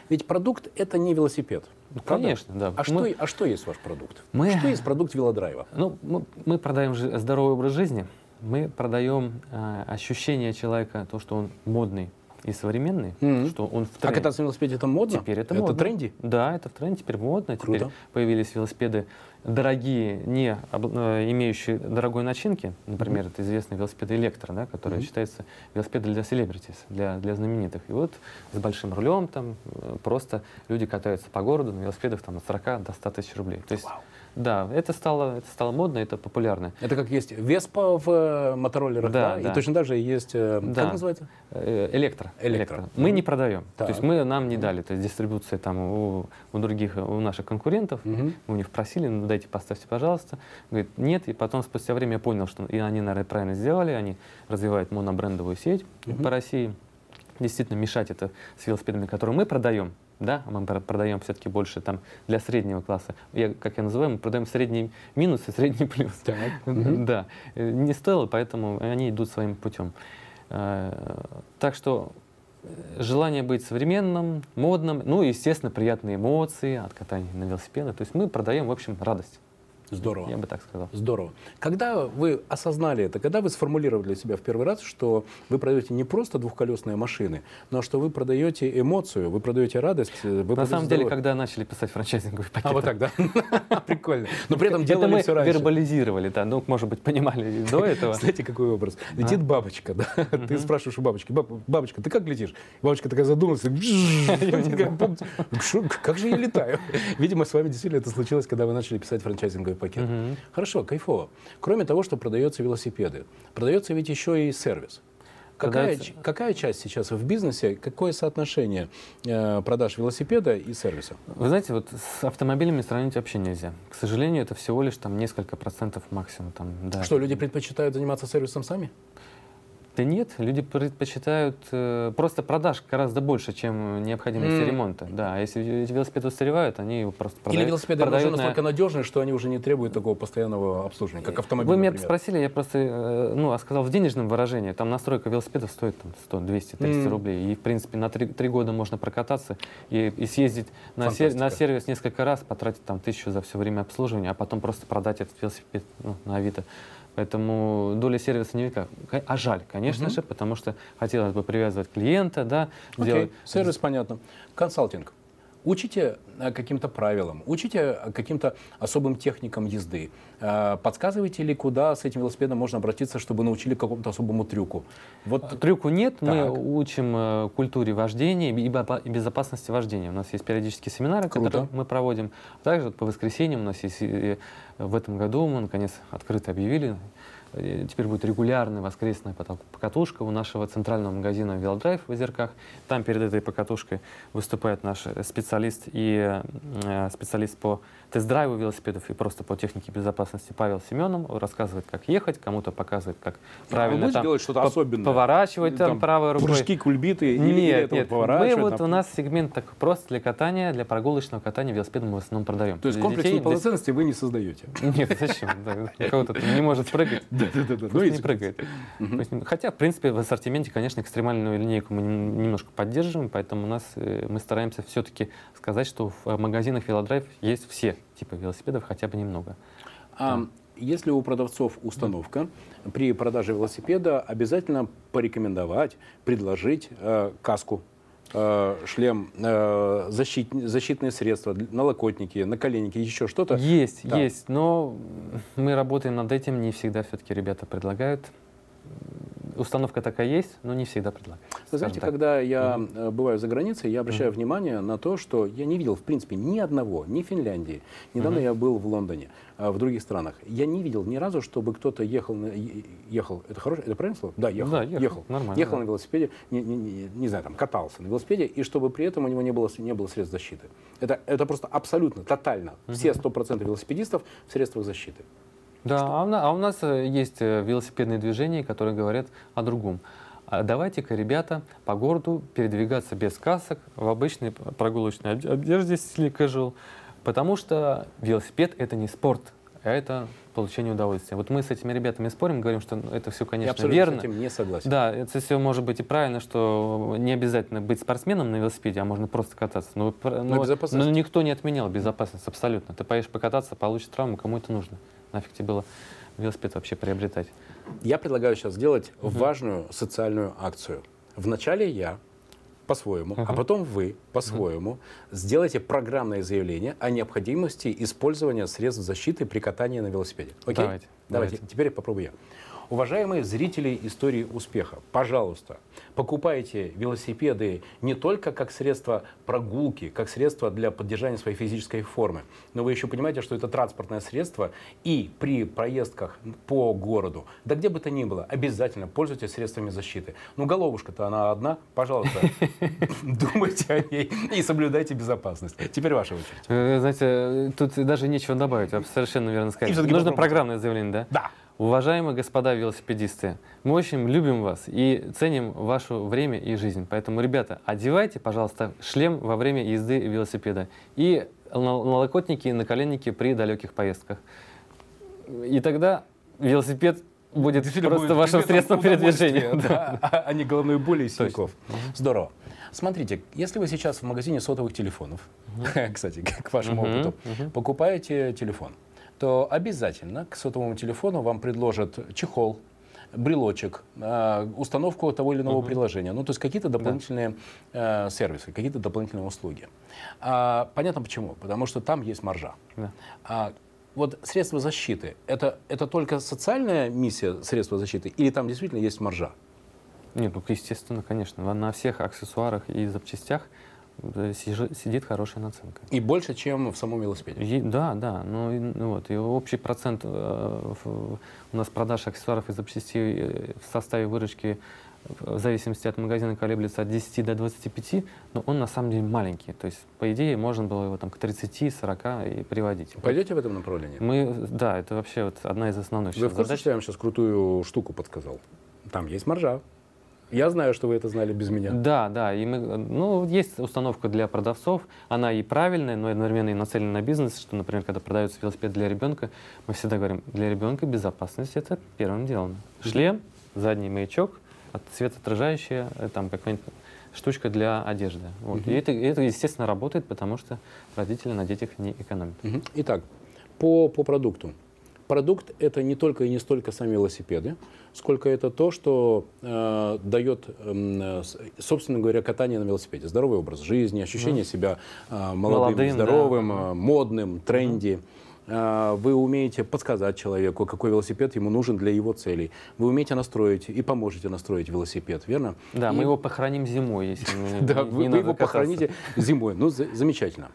Ведь продукт — это не велосипед. Ну, конечно, да. А, Мы- что, а что есть ваш продукт? Мы- Что есть продукт велодрайва? Ну, мы, мы продаем здоровый образ жизни, мы продаем э, ощущение человека, то, что он модный и современный, Мгм. что он в А тренде. кататься на велосипеде это модно? Теперь это, это модно. тренди? Да, это в тренде, теперь модно. Теперь Круто. появились велосипеды дорогие, не об- э, имеющие дорогой начинки. Например, это известный велосипед Электро, да, который Мгм. считается велосипедом для селебритис, для, для знаменитых. И вот с большим рулем там э, просто люди катаются по городу на велосипедах там, от 40 до 100 тысяч рублей. То есть, Вау. Да, это стало, это стало модно, это популярно. Это как есть Веспа в э, мотороллерах, да, Да, И да. точно так же есть, э, Да. как называется? Э, Электро. Электро. Мы не продаем. Так. То есть мы нам не дали. То есть дистрибуция там у, у других, у наших конкурентов. Мгм. Мы у них просили, ну дайте, поставьте, пожалуйста. Говорит, нет. И потом спустя время я понял, что и они, наверное, правильно сделали. Они развивают монобрендовую сеть по России. Действительно, мешать это с велосипедами, которые мы продаем. Да, мы пр- продаем все-таки больше там для среднего класса. Я, как я называю, мы продаем средний минус и средний плюс. Так. Да, э, не стоило, поэтому они идут своим путем. Э, Так что э, желание быть современным, модным, ну и, естественно, приятные эмоции от катания на велосипедах. То есть мы продаем, в общем, радость. Здорово. Я бы так сказал. Здорово. Когда вы осознали это, когда вы сформулировали для себя в первый раз, что вы продаете не просто двухколесные машины, но что вы продаете эмоцию, вы продаете радость, э, вы На самом деле, здоровье. когда начали писать франчайзинговые пакеты, А вот так, да? Прикольно. Но при этом это делали мы все раньше. вербализировали, да, ну, может быть, понимали до этого. Знаете, какой образ? Летит бабочка, да? Ты спрашиваешь у бабочки, «Баб- бабочка, ты как летишь? Бабочка такая задумалась, как же я летаю? Видимо, с вами действительно это случилось, когда вы начали писать франчайзинговый пакет. Мгм. Хорошо, кайфово. Кроме того, что продается велосипеды, продается ведь еще и сервис. Какая, Продается- какая часть сейчас в бизнесе, какое соотношение э, продаж велосипеда и сервиса? Вы знаете, вот с автомобилями сравнить вообще нельзя. К сожалению, это всего лишь там несколько процентов максимум. Там, да. Что, люди предпочитают заниматься сервисом сами? Да нет, люди предпочитают э, просто продаж гораздо больше, чем необходимости М. ремонта. Да, а если эти велосипеды устаревают, они его просто продают. Или велосипеды продают на- настолько надежны, что они уже не требуют такого постоянного обслуживания, как автомобиль, Вы меня например. спросили, я просто э, ну, а сказал в денежном выражении. Там настройка велосипеда стоит там, 100, 200, 300 М. рублей. И, в принципе, на три, три года можно прокататься и, и съездить на, сер- на сервис несколько раз, потратить там тысячу за все время обслуживания, а потом просто продать этот велосипед ну, на Авито. Поэтому доля сервиса невелика. Ка- А жаль, конечно Мгм. же, потому что хотелось бы привязывать клиента, да, Окей, делать- сервис понятно. Консалтинг. Учите э, каким-то правилам, учите э, каким-то особым техникам езды. Э, Подсказываете ли, куда с этим велосипедом можно обратиться, чтобы научили какому-то особому трюку? Вот Трюку нет, мы Так. учим э, культуре вождения и безопасности вождения. У нас есть периодические семинары, Круто. которые мы проводим. Также по воскресеньям у нас есть в этом году мы наконец открыто объявили. Э, Теперь будет регулярная воскресная покатушка у нашего центрального магазина «Велодрайв» в Озерках. Там перед этой покатушкой выступает наш э, специалист и э, специалист по тест-драйву велосипедов и просто по технике безопасности Павел Семенов. Рассказывает, как ехать, кому-то показывает, как правильно будете там делать что-то по- особенное? поворачивать там, Там правой рукой. прыжки, кульбиты, или Нет, нет. Мы вот на- у нас сегмент так просто для катания, для прогулочного катания велосипедом мы в основном продаем. То есть Для комплексную детей, для- полноценности вы не создаете? Нет, зачем? Кого-то там не может прыгать, Да-да-да. пусть Ну, не прыгает. Не- Хотя, в принципе, в ассортименте, конечно, экстремальную линейку мы нем- немножко поддерживаем, поэтому у нас э, мы стараемся все-таки сказать, что в э, магазинах Велодрайв есть все типы велосипедов, хотя бы немного. А, есть ли у продавцов установка при продаже велосипеда обязательно порекомендовать, предложить э, каску э, шлем, э, защит, защитные средства, налокотники, наколенники, еще что-то? Есть, да. есть, но мы работаем над этим, не всегда все-таки ребята предлагают установка такая есть, но не всегда предлагают. Вы знаете, так. когда я угу. бываю за границей, я обращаю угу. внимание на то, что я не видел, в принципе, ни одного, ни Финляндии. Недавно угу. я был в Лондоне, а, в других странах. Я не видел ни разу, чтобы кто-то ехал, на, ехал, это хорошее, это правильное слово? Да, ехал. Да, ехал, ехал, нормально, ехал да. на велосипеде, не, не, не, не знаю, там, катался на велосипеде, и чтобы при этом у него не было, не было средств защиты. Это, это просто абсолютно, тотально. Угу. Все 100% велосипедистов в средствах защиты. Да, а у, а у нас есть э, велосипедные движения, которые говорят о другом. А давайте-ка, ребята, по городу передвигаться без касок в обычной прогулочной одежде стиле casual, потому что велосипед — это не спорт, а это получение удовольствия. Вот мы с этими ребятами спорим, говорим, что это все, конечно, Я абсолютно верно. с этим не согласен. Да, это все может быть и правильно, что не обязательно быть спортсменом на велосипеде, а можно просто кататься. Но, но, но никто не отменял безопасность абсолютно. Ты поедешь покататься, получишь травму, кому это нужно нафиг тебе было велосипед вообще приобретать? Я предлагаю сейчас сделать угу. важную социальную акцию. Вначале я по-своему, uh-huh. а потом вы по-своему uh-huh. сделайте программное заявление о необходимости использования средств защиты при катании на велосипеде. Окей? Давайте. Давайте. Давайте. Теперь попробую я. Уважаемые зрители истории успеха, пожалуйста, покупайте велосипеды не только как средство прогулки, как средство для поддержания своей физической формы, но вы еще понимаете, что это транспортное средство, и при проездках по городу, да где бы то ни было, обязательно пользуйтесь средствами защиты. Ну, головушка-то она одна, пожалуйста, думайте о ней и соблюдайте безопасность. Теперь ваша очередь. Э, знаете, тут даже нечего добавить, совершенно верно сказать. Нужно программное заявление, да? Да. Уважаемые господа велосипедисты, мы очень любим вас и ценим ваше время и жизнь. Поэтому, ребята, одевайте, пожалуйста, шлем во время езды велосипеда и налокотники и наколенники при далеких поездках. И тогда велосипед будет просто будет вашим средством передвижения. Да, а не головной боли и синяков. Здорово. Смотрите, если вы сейчас в магазине сотовых телефонов, кстати, к вашему опыту, покупаете телефон, то обязательно к сотовому телефону вам предложат чехол, брелочек, э, установку того или иного угу. приложения. Ну, то есть какие-то дополнительные да. э, сервисы, какие-то дополнительные услуги. А, понятно почему. Потому что там есть маржа. Да. А, вот средства защиты, это, это только социальная миссия средства защиты или там действительно есть маржа? Нет, ну, естественно, конечно. На всех аксессуарах и запчастях сидит хорошая наценка. И больше, чем в самом велосипеде? И, да, да. Ну, и, ну, вот, и общий процент э, в, у нас продаж аксессуаров и запчастей э, в составе выручки в зависимости от магазина колеблется от 10 до 25, но он на самом деле маленький. То есть, по идее, можно было его там к 30-40 и приводить. Пойдете в этом направлении? Мы, да, это вообще вот одна из основных Вы в курсе, задач. что я вам сейчас крутую штуку подсказал? Там есть маржа. Я знаю, что вы это знали без меня. Да, да. И мы, ну, есть установка для продавцов. Она и правильная, но одновременно и нацелена на бизнес. Что, например, когда продается велосипед для ребенка, мы всегда говорим, для ребенка безопасность это первым делом. Шлем, задний маячок, светоотражающая, э, там какая-нибудь штучка для одежды. Вот. Угу. И это, это, естественно, работает, потому что родители на детях не экономят. Угу. Итак, по, по продукту продукт это не только и не столько сами велосипеды, сколько это то, что э, дает, э, собственно говоря, катание на велосипеде. Здоровый образ жизни, ощущение mm. себя э, молодым, Молодым, здоровым, да. э, модным, тренди. Mm. Вы умеете подсказать человеку, какой велосипед ему нужен для его целей. Вы умеете настроить и поможете настроить велосипед, верно? Да, и... мы его похороним зимой, если Да, вы его похороните зимой. Ну, замечательно.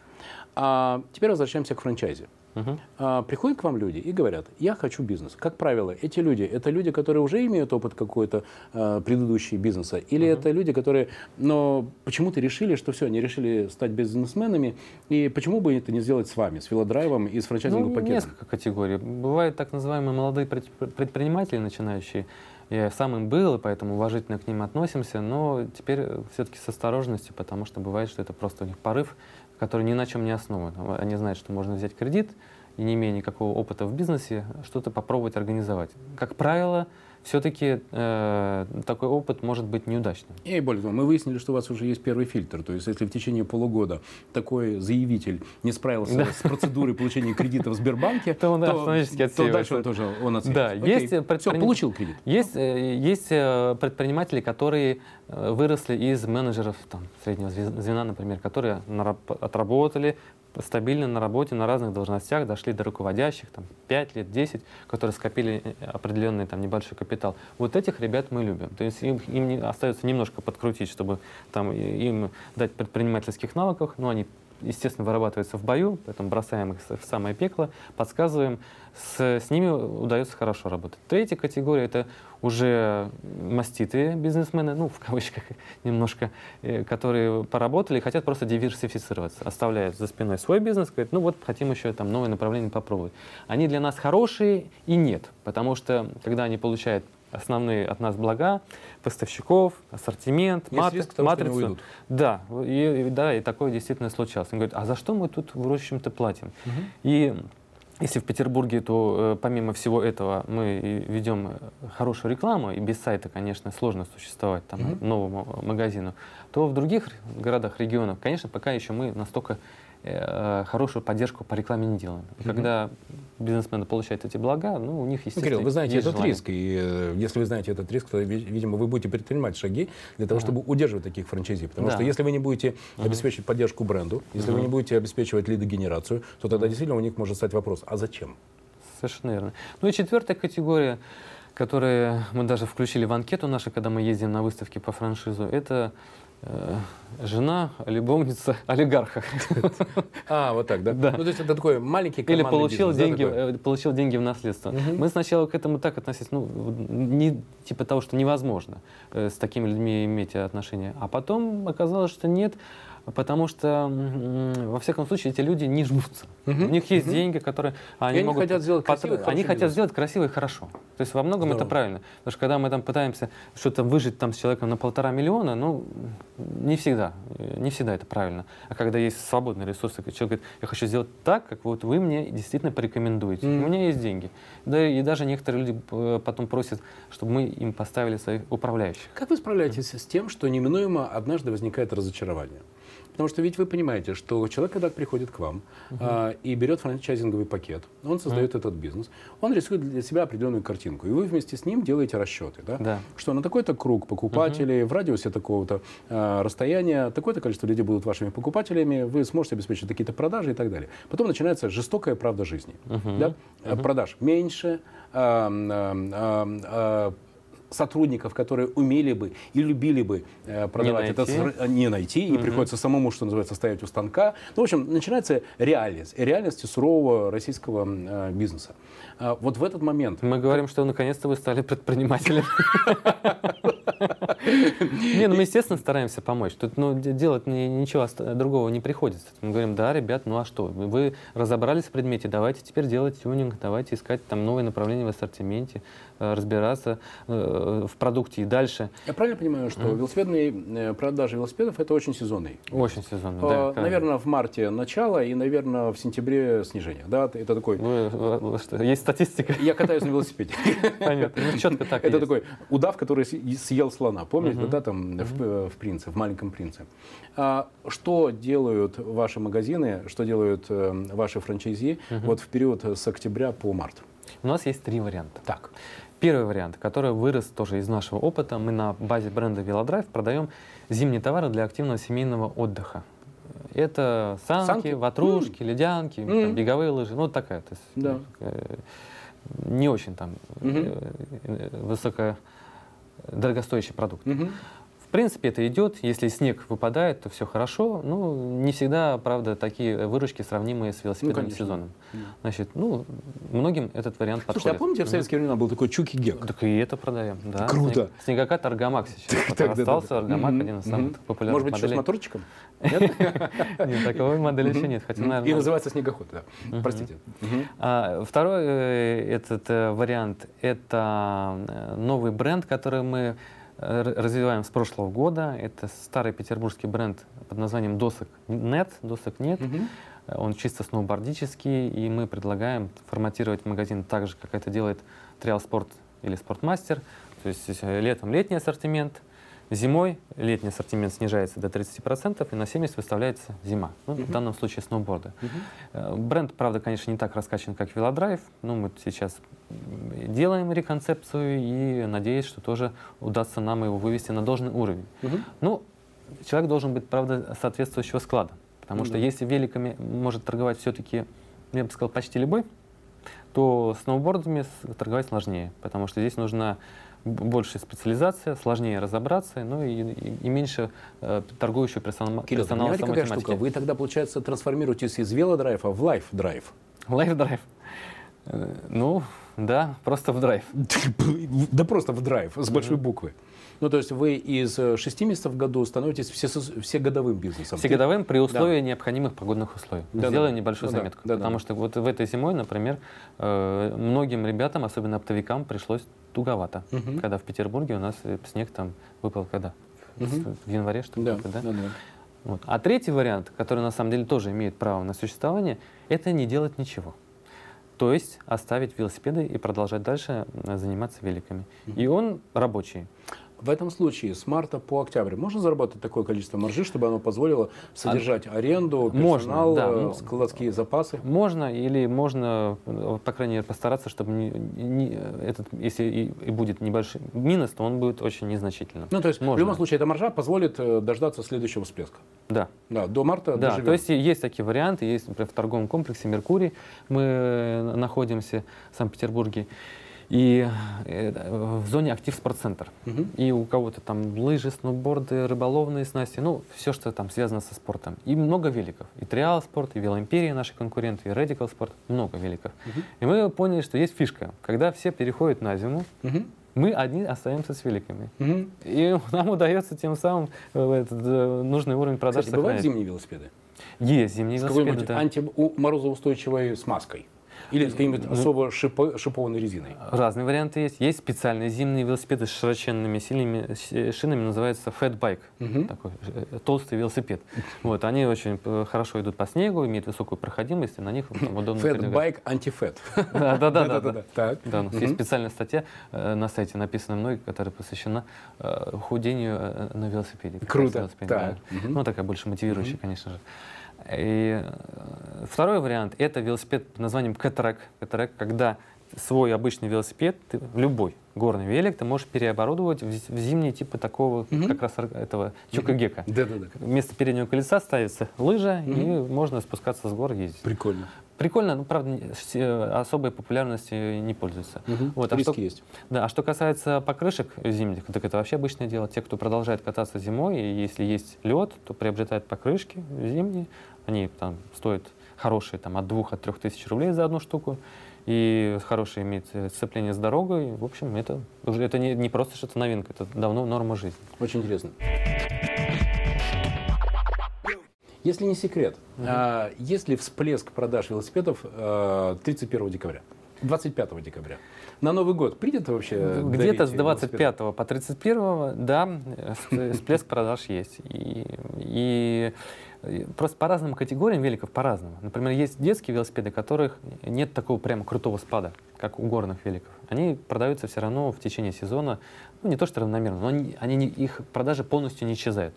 А теперь возвращаемся к франчайзе. Угу. А, приходят к вам люди и говорят, я хочу бизнес. Как правило, эти люди, это люди, которые уже имеют опыт какой-то а, предыдущий бизнеса, или угу. это люди, которые, но почему-то решили, что все, они решили стать бизнесменами, и почему бы это не сделать с вами, с велодрайвом и с франчайзинговым ну, пакетом? Несколько категорий. Бывают так называемые молодые предприниматели, начинающие, я сам им был, и поэтому уважительно к ним относимся, но теперь все-таки с осторожностью, потому что бывает, что это просто у них порыв, который ни на чем не основан. Они знают, что можно взять кредит и не имея никакого опыта в бизнесе, что-то попробовать организовать. Как правило, все-таки э, такой опыт может быть неудачным. И более того, мы выяснили, что у вас уже есть первый фильтр. То есть, если в течение полугода такой заявитель не справился да. с процедурой получения кредита в Сбербанке, то он автоматически То дальше он тоже он Да, есть предприним... Все, получил кредит. Есть, э, есть э, предприниматели, которые э, выросли из менеджеров там, среднего звена, например, которые отработали стабильно на работе, на разных должностях, дошли до руководящих, там, 5 лет, 10, которые скопили э, определенный там, небольшой капитал. Вот этих ребят мы любим. То есть им, им остается немножко подкрутить, чтобы там, им дать предпринимательских навыков, но они естественно, вырабатываются в бою, поэтому бросаем их в самое пекло, подсказываем, с, с ними удается хорошо работать. Третья категория — это уже маститые бизнесмены, ну, в кавычках немножко, э, которые поработали и хотят просто диверсифицироваться, оставляют за спиной свой бизнес, говорят, ну вот, хотим еще там новое направление попробовать. Они для нас хорошие и нет, потому что, когда они получают основные от нас блага, поставщиков, ассортимент, матри- риск того, матрицу. Да, и, да, и такое действительно случалось. Он говорит, а за что мы тут, в общем-то, платим? Угу. И если в Петербурге, то э, помимо всего этого мы ведем э, хорошую рекламу, и без сайта, конечно, сложно существовать там, mm-hmm. новому магазину, то в других городах, регионах, конечно, пока еще мы настолько Э, хорошую поддержку по рекламе не делаем. И mm-hmm. когда бизнесмены получают эти блага, ну, у них, естественно, Кирилл, вы знаете есть этот желание. риск, и э, если вы знаете этот риск, то, видимо, вы будете предпринимать шаги для того, чтобы удерживать таких франчайзи. Потому да. что если вы не будете обеспечивать mm-hmm. поддержку бренду, если mm-hmm. вы не будете обеспечивать лидогенерацию, то тогда действительно у них может стать вопрос, а зачем? Совершенно верно. Ну и четвертая категория, которую мы даже включили в анкету нашу, когда мы ездим на выставки по франшизу, это Э, жена, любовница олигарха. А, вот так, да? Да. Ну, то есть это такой маленький Или получил бизнес, деньги, да, э, получил деньги в наследство. Угу. Мы сначала к этому так относились, ну, не типа того, что невозможно э, с такими людьми иметь отношения. А потом оказалось, что нет потому что, во всяком случае, эти люди не жмутся. Угу. У них есть угу. деньги, которые они, они могут... хотят сделать красиво, Они хотят сделать красиво и хорошо. То есть во многом Здорово. это правильно. Потому что когда мы там пытаемся что-то выжить там с человеком на полтора миллиона, ну, не всегда. Не всегда это правильно. А когда есть свободные ресурсы, человек говорит, я хочу сделать так, как вот вы мне действительно порекомендуете. Mm. У меня есть деньги. Да и даже некоторые люди э, потом просят, чтобы мы им поставили своих управляющих. Как вы справляетесь mm. с тем, что неминуемо однажды возникает разочарование? Потому что ведь вы понимаете, что человек, когда приходит к вам uh-huh. а, и берет франчайзинговый пакет, он создает uh-huh. этот бизнес, он рисует для себя определенную картинку, и вы вместе с ним делаете расчеты, да? Да. что на такой-то круг покупателей, uh-huh. в радиусе такого-то а, расстояния, такое-то количество людей будут вашими покупателями, вы сможете обеспечить какие-то продажи и так далее. Потом начинается жестокая правда жизни. Uh-huh. Да? Uh-huh. Продаж меньше, а, а, а, сотрудников, которые умели бы и любили бы э, продавать не найти. это, не найти, угу. и приходится самому, что называется, стоять у станка. Ну, в общем, начинается реальность, реальность сурового российского э, бизнеса. А, вот в этот момент... Мы говорим, что наконец-то вы стали предпринимателем. Не, ну мы, естественно, стараемся помочь. Тут ну, делать ничего другого не приходится. Мы говорим, да, ребят, ну а что? Вы разобрались в предмете, давайте теперь делать тюнинг, давайте искать там новые направления в ассортименте, разбираться э, в продукте и дальше. Я правильно понимаю, что mm. велосипедные э, продажи велосипедов это очень сезонный? Очень сезонный, да. Наверное, в марте начало и, наверное, в сентябре снижение. Да, это такой... Вы, что, есть статистика? Я катаюсь на велосипеде. Понятно, ну четко так Это такой удав, который съел слона. Помните, да, там в, «Принце», в «Маленьком принце». А, что делают ваши магазины, что делают э, ваши франчайзи вот в период с октября по март? У нас есть три варианта. Так. Первый вариант, который вырос тоже из нашего опыта, мы на базе бренда Велодрайв продаем зимние товары для активного семейного отдыха. Это санки, санки? ватрушки, mm. ледянки, mm. Там, беговые лыжи, ну такая. То есть, да. э, не очень там mm-hmm. э, высокая дорогостоящий продукт. Угу. В принципе, это идет. Если снег выпадает, то все хорошо. Ну, не всегда, правда, такие выручки сравнимые с велосипедным ну, сезоном. Да. Значит, ну, многим этот вариант Слушай, подходит. а помните, в советские времена был такой Чуки Гек? Так и это продаем, да. Круто. Снег, снегокат Аргамак сейчас. Так, остался Аргамак, один из самых популярных Может быть, еще с моторчиком? Нет? Нет, такой модели еще нет. И называется снегоход, да. Простите. А, второй э, этот э, вариант – это э, новый бренд, который мы развиваем с прошлого года. Это старый петербургский бренд под названием Досок Нет, Досок Нет. Угу. Он чисто сноубордический, и мы предлагаем форматировать магазин так же, как это делает Trial Sport или спортмастер. То есть э, летом летний ассортимент, зимой летний ассортимент снижается до 30% и на 70% выставляется зима. Ну, uh-huh. В данном случае сноуборды. Uh-huh. Бренд, правда, конечно, не так раскачан, как велодрайв. Но мы сейчас делаем реконцепцию и надеюсь, что тоже удастся нам его вывести на должный уровень. Uh-huh. Ну, человек должен быть, правда, соответствующего склада. Потому uh-huh. что если великами может торговать все-таки, я бы сказал, почти любой, то сноубордами торговать сложнее, потому что здесь нужна большая специализация, сложнее разобраться, ну и, и, и меньше э, торгующего персонала. Кирилл, персонала понимаете, какая штука? Вы тогда, получается, трансформируетесь из велодрайва в Life Drive. Life Drive. Э, ну, да, просто в драйв. Да просто в драйв, с большой буквы. Ну, то есть вы из 6 э, месяцев в году становитесь все, все годовым бизнесом. Все годовым при условии да. необходимых погодных условий. Да, Сделаю да. небольшую ну, заметку. Да, потому да. что вот в этой зимой, например, э, многим ребятам, особенно оптовикам, пришлось туговато. Угу. Когда в Петербурге у нас э, снег там выпал когда? Угу. В январе, что ли? Да, да? Да, да. Вот. А третий вариант, который на самом деле тоже имеет право на существование, это не делать ничего. То есть оставить велосипеды и продолжать дальше заниматься великами. Mm-hmm. И он рабочий. В этом случае с марта по октябрь можно заработать такое количество маржи, чтобы оно позволило содержать аренду, персонал, можно, да, ну, складские запасы? Можно, или можно, по крайней мере, постараться, чтобы не, не, этот, если и, и будет небольшой минус, то он будет очень незначительным. Ну, то есть, можно. в любом случае, эта маржа позволит э, дождаться следующего всплеска? Да. Да, до марта Да, доживем. то есть есть такие варианты, есть, например, в торговом комплексе «Меркурий» мы э, находимся в Санкт-Петербурге и э, в зоне актив спортцентр. Угу. И у кого-то там лыжи, сноуборды, рыболовные снасти, ну, все, что там связано со спортом. И много великов. И Триал спорт, и Велоимперия наши конкуренты, и Radical спорт, много великов. Угу. И мы поняли, что есть фишка. Когда все переходят на зиму, угу. мы одни остаемся с великами. Угу. И нам удается тем самым э, этот, э, нужный уровень продаж Кстати, бывают зимние велосипеды? Есть зимние с велосипеды, да. анти-морозоустойчивой смазкой? Или с какой-нибудь особо шипо, шипованной резиной? Разные варианты есть. Есть специальные зимние велосипеды с широченными сильными шинами, называется fat bike, угу. такой э, толстый велосипед. Вот, они очень э, хорошо идут по снегу, имеют высокую проходимость, и на них удобно Fat bike антифэт. Да, да, да, да. Так. Да, у нас есть специальная статья э, на сайте, написанная мной, которая посвящена худению на велосипеде. Круто. Ну, такая больше мотивирующая, конечно же. И э, второй вариант – это велосипед под названием Катрек. Катрек, когда свой обычный велосипед, ты, любой горный велик, ты можешь переоборудовать в, в зимний типа такого mm-hmm. как раз этого чукагека. Mm-hmm. Да-да-да. Вместо переднего колеса ставится лыжа, mm-hmm. и можно спускаться с гор ездить. Прикольно. Прикольно, но, правда, особой популярностью не пользуется. Угу, вот, а что, есть. Да, а что касается покрышек зимних, так это вообще обычное дело. Те, кто продолжает кататься зимой, и если есть лед, то приобретают покрышки зимние. Они там стоят хорошие, там, от двух, от трех тысяч рублей за одну штуку. И хорошее имеет сцепление с дорогой. В общем, это уже это не, не просто что-то новинка, это давно норма жизни. Очень интересно. Если не секрет, угу. а, есть ли всплеск продаж велосипедов а, 31 декабря? 25 декабря. На Новый год придет вообще? Где-то с 25 по 31, да, всплеск продаж есть. И, и Просто по разным категориям великов по-разному. Например, есть детские велосипеды, которых нет такого прямо крутого спада, как у горных великов. Они продаются все равно в течение сезона, ну не то что равномерно, но они, они, их продажи полностью не исчезают.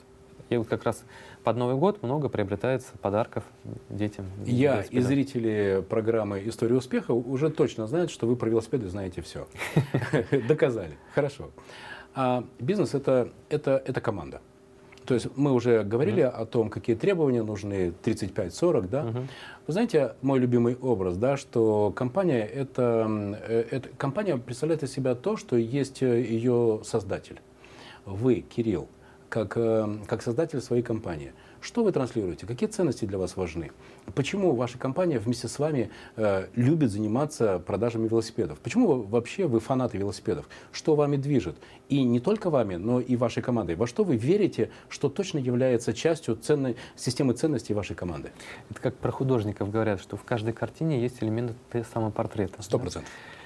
И вот как раз под Новый год много приобретается подарков детям. Я и зрители программы «История успеха» уже точно знают, что вы про велосипеды знаете все. Доказали. Хорошо. А бизнес это, это, это команда. То есть мы уже говорили mm-hmm. о том, какие требования нужны 35-40, да. Mm-hmm. Вы знаете, мой любимый образ, да, что компания это, э, это компания представляет из себя то, что есть э, ее создатель. Вы, Кирилл, как, э, как создатель своей компании – что вы транслируете? Какие ценности для вас важны? Почему ваша компания вместе с вами э, любит заниматься продажами велосипедов? Почему вы, вообще вы фанаты велосипедов? Что вами движет? И не только вами, но и вашей командой. Во что вы верите, что точно является частью ценной, системы ценностей вашей команды? Это как про художников говорят, что в каждой картине есть элементы самопортрета. Сто процентов. Э,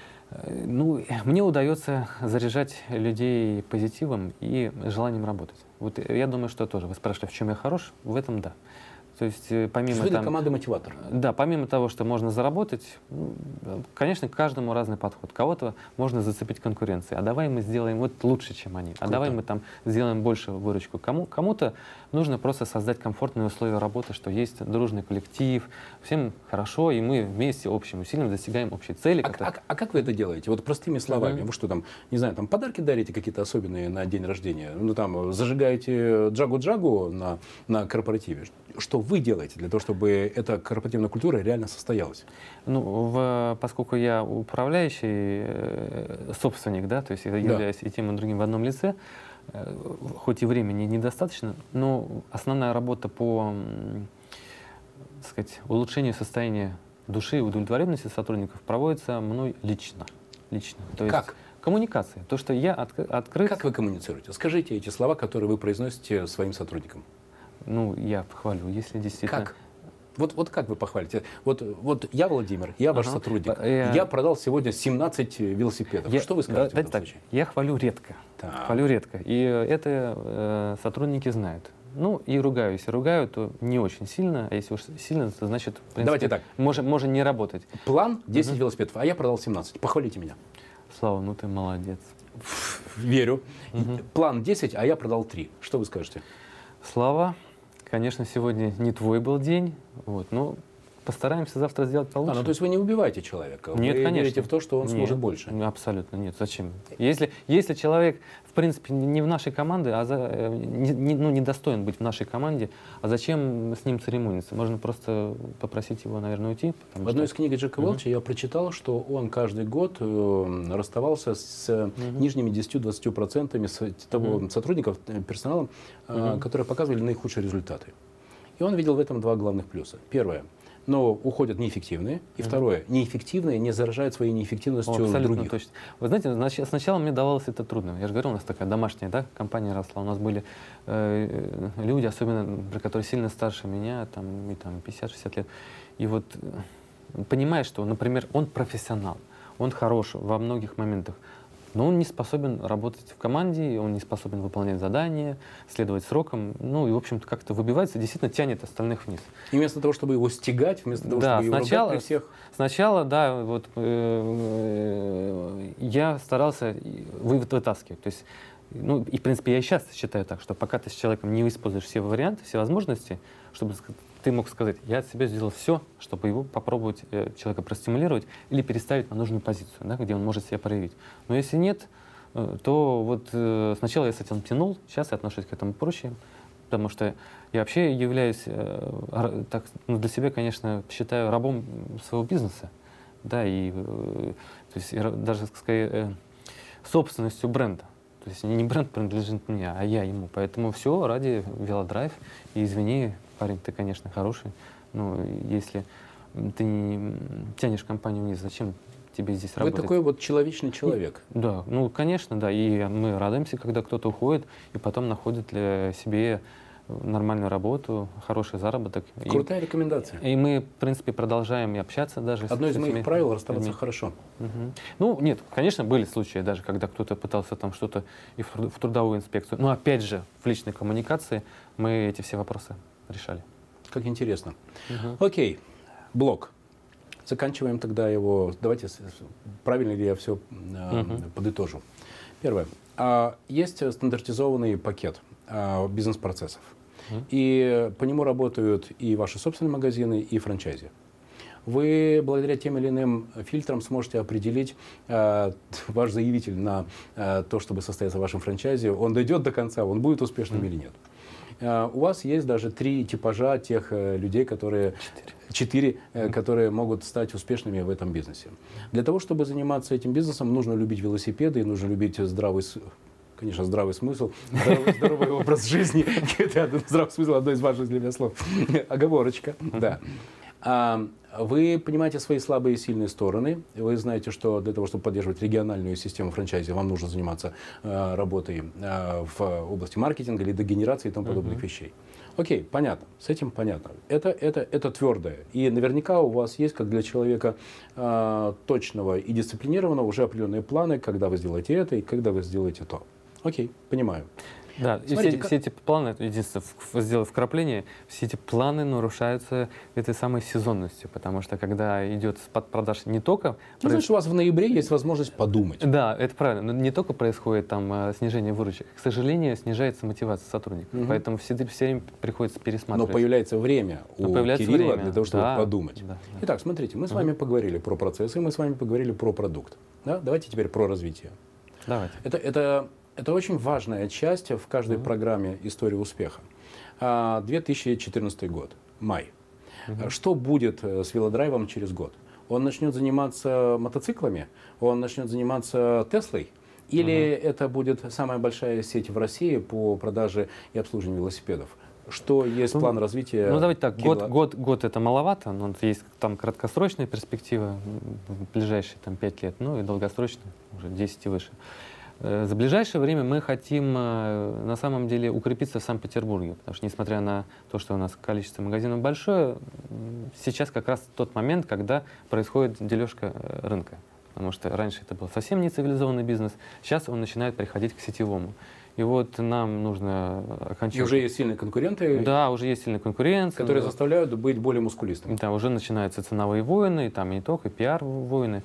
ну, мне удается заряжать людей позитивом и желанием работать. Вот я думаю, что тоже. Вы спрашивали, в чем я хорош? В этом да. То есть э, помимо там, команда мотиватор? Да, помимо того, что можно заработать, ну, конечно, к каждому разный подход. Кого-то можно зацепить конкуренцией. А давай мы сделаем вот лучше, чем они. А Круто. давай мы там сделаем больше выручку. Кому, кому-то нужно просто создать комфортные условия работы, что есть дружный коллектив, всем хорошо, и мы вместе общим усилием достигаем общей цели. А, а- а как вы это делаете? Вот простыми словами. Мгм. Вы что там, не знаю, там подарки дарите какие-то особенные на день рождения? Ну там зажигаете джагу-джагу на, на корпоративе? Что вы делаете для того, чтобы эта корпоративная культура реально состоялась? Ну, в- поскольку я управляющий э, собственник, да, то есть я являюсь и тем, и другим в одном лице, э, хоть и времени недостаточно, но основная работа по так сказать, улучшению состояния души и удовлетворенности сотрудников проводится мной лично. лично. То есть Как? Коммуникация. То, что я отк- открыт, Как вы коммуницируете? Скажите эти слова, которые вы произносите своим сотрудникам. Ну, я хвалю, если действительно... Как? Вот, вот как вы похвалите? Вот, вот я Владимир, я ваш Ага. сотрудник. Э, Я продал сегодня 17 велосипедов. Я- Что вы скажете в давайте этом так, случае? Я хвалю редко. Так. Хвалю редко. И это э, сотрудники знают. Ну, и ругаю. Если ругаю, то не очень сильно. А если уж сильно, то значит, в принципе, Давайте так. Может, может не работать. План 10 Мгм. велосипедов, а я продал 17. Похвалите меня. Слава, ну ты молодец. Верю. Мгм. План 10, а я продал 3. Что вы скажете? Слава, конечно, сегодня не твой был день. Вот, но постараемся завтра сделать получше. А, ну то есть вы не убиваете человека. Нет, вы конечно. верите в то, что он Нет, сможет больше. ну, Абсолютно нет. Зачем? Если, если человек, в принципе, не в нашей команде, а за, э, не, не- ну, не достоин быть в нашей команде, а зачем с ним церемониться? Можно просто попросить его, наверное, уйти. В одной из что- книг Джека. Уэлча я прочитал, что он каждый год э, расставался с Мгм. нижними 10-20% с того Мгм. сотрудников, э, персонала, э, Мгм. которые показывали наихудшие результаты. И он видел в этом два главных плюса. Первое. Но уходят неэффективные. И Мгм. второе. Неэффективные не заражают своей неэффективностью О, абсолютно других. точно. Вы знаете, нач- сначала мне давалось это трудно. Я же говорил, у нас такая домашняя да, компания росла. У нас были э, э, люди, особенно, которые сильно старше меня, там, и там 50-60 лет. И вот э, понимаешь, что, например, он профессионал, он хорош во многих моментах, но он не способен работать в команде, он не способен выполнять задания, следовать срокам, ну и, в общем-то, как-то выбивается, действительно тянет остальных вниз. И вместо того, чтобы его стегать, вместо того, Да, чтобы его сначала- ругать при всех, Сначала, да, вот э, я старался и вы- вытаскивать. То есть, ну, и, в принципе, я и сейчас считаю так, что пока ты с человеком не используешь все варианты, все возможности, чтобы ты мог сказать, я от себя сделал все, чтобы его попробовать э, человека простимулировать или переставить на нужную позицию, да, где он может себя проявить. Но если нет, э, то вот э, сначала я с этим тянул, сейчас я отношусь к этому проще, потому что я вообще являюсь, э, так, ну, для себя, конечно, считаю рабом своего бизнеса, да, и э, то есть, даже, скорее, э, собственностью бренда. То есть не бренд принадлежит мне, а я ему. Поэтому все ради велодрайв. И извини, парень, ты, конечно, хороший, но если ты не тянешь компанию вниз, зачем тебе здесь вы работать? такой вот человечный человек. Да, ну, конечно, да. И мы радуемся, когда кто-то уходит и потом находит для себе нормальную работу, хороший заработок. И- Крутая рекомендация. И, мы, в принципе, продолжаем и общаться даже. с- Одно из с этими моих правил расставаться людьми. хорошо. Мгм. Ну, нет, конечно, были случаи, даже когда кто-то пытался там что-то и в, в трудовую инспекцию. Но опять же, в личной коммуникации мы эти все вопросы решали. Как интересно. Мгм. Окей, блок. Заканчиваем тогда его. Давайте, правильно ли я все Мгм. подытожу. Первое. А, Есть стандартизованный пакет а, бизнес-процессов. Мгм. И по нему работают и ваши собственные магазины, и франчайзи. Вы благодаря тем или иным фильтрам сможете определить э, ваш заявитель на э, то, чтобы состояться в вашем франчайзе, он дойдет до конца, он будет успешным Мгм. или нет. Э, у вас есть даже три типажа тех э, людей, которые четыре, э, которые могут стать успешными в этом бизнесе. Для того, чтобы заниматься этим бизнесом, нужно любить велосипеды и нужно любить здравый Конечно, здравый смысл, здоровый, здоровый образ жизни. Это здравый смысл одно из важных для меня слов. Оговорочка, да. Вы понимаете свои слабые и сильные стороны. Вы знаете, что для того, чтобы поддерживать региональную систему франчайзи, вам нужно заниматься э, работой э, в области маркетинга, лидогенерации и тому подобных Мгм. вещей. Окей, понятно. С этим понятно. Это, это, это твердое. И наверняка у вас есть, как для человека э, точного и дисциплинированного, уже определенные планы, когда вы сделаете это и когда вы сделаете то. Окей, понимаю. Да, и все, как... все эти планы, единственное, сделав вкрапление, все эти планы нарушаются этой самой сезонностью, потому что когда идет спад продаж не только... Ну, проис... значит, у вас в ноябре есть возможность подумать. Да, это правильно, но не только происходит там э, снижение выручек, к сожалению, снижается мотивация сотрудников, угу. поэтому все, все время приходится пересматривать. Но появляется время у но появляется Кирилла время. для того, чтобы да, подумать. Да, да. Итак, смотрите, мы с вами угу. поговорили про процессы, мы с вами поговорили про продукт. Да? Давайте теперь про развитие. Давайте. Это, это это очень важная часть в каждой mm-hmm. программе «История успеха». 2014 а, год, май. Mm-hmm. Что будет э, с велодрайвом через год? Он начнет заниматься мотоциклами? Он начнет заниматься Теслой? Или mm-hmm. это будет самая большая сеть в России по продаже и обслуживанию велосипедов? Что есть ну, план развития? Ну, давайте так, год, год, год это маловато, но есть там краткосрочная перспектива, ближайшие там 5 лет, ну и долгосрочная, уже 10 и выше. За ближайшее время мы хотим э, на самом деле укрепиться в Санкт-Петербурге, потому что несмотря на то, что у нас количество магазинов большое, сейчас как раз тот момент, когда происходит дележка э, рынка. Потому что раньше это был совсем не цивилизованный бизнес, сейчас он начинает приходить к сетевому. И вот нам нужно окончательно... И уже есть сильные конкуренты? Да, уже есть сильные конкуренты. Которые заставляют быть более мускулистыми. Да, уже начинаются ценовые войны, и там и не только, и пиар-войны.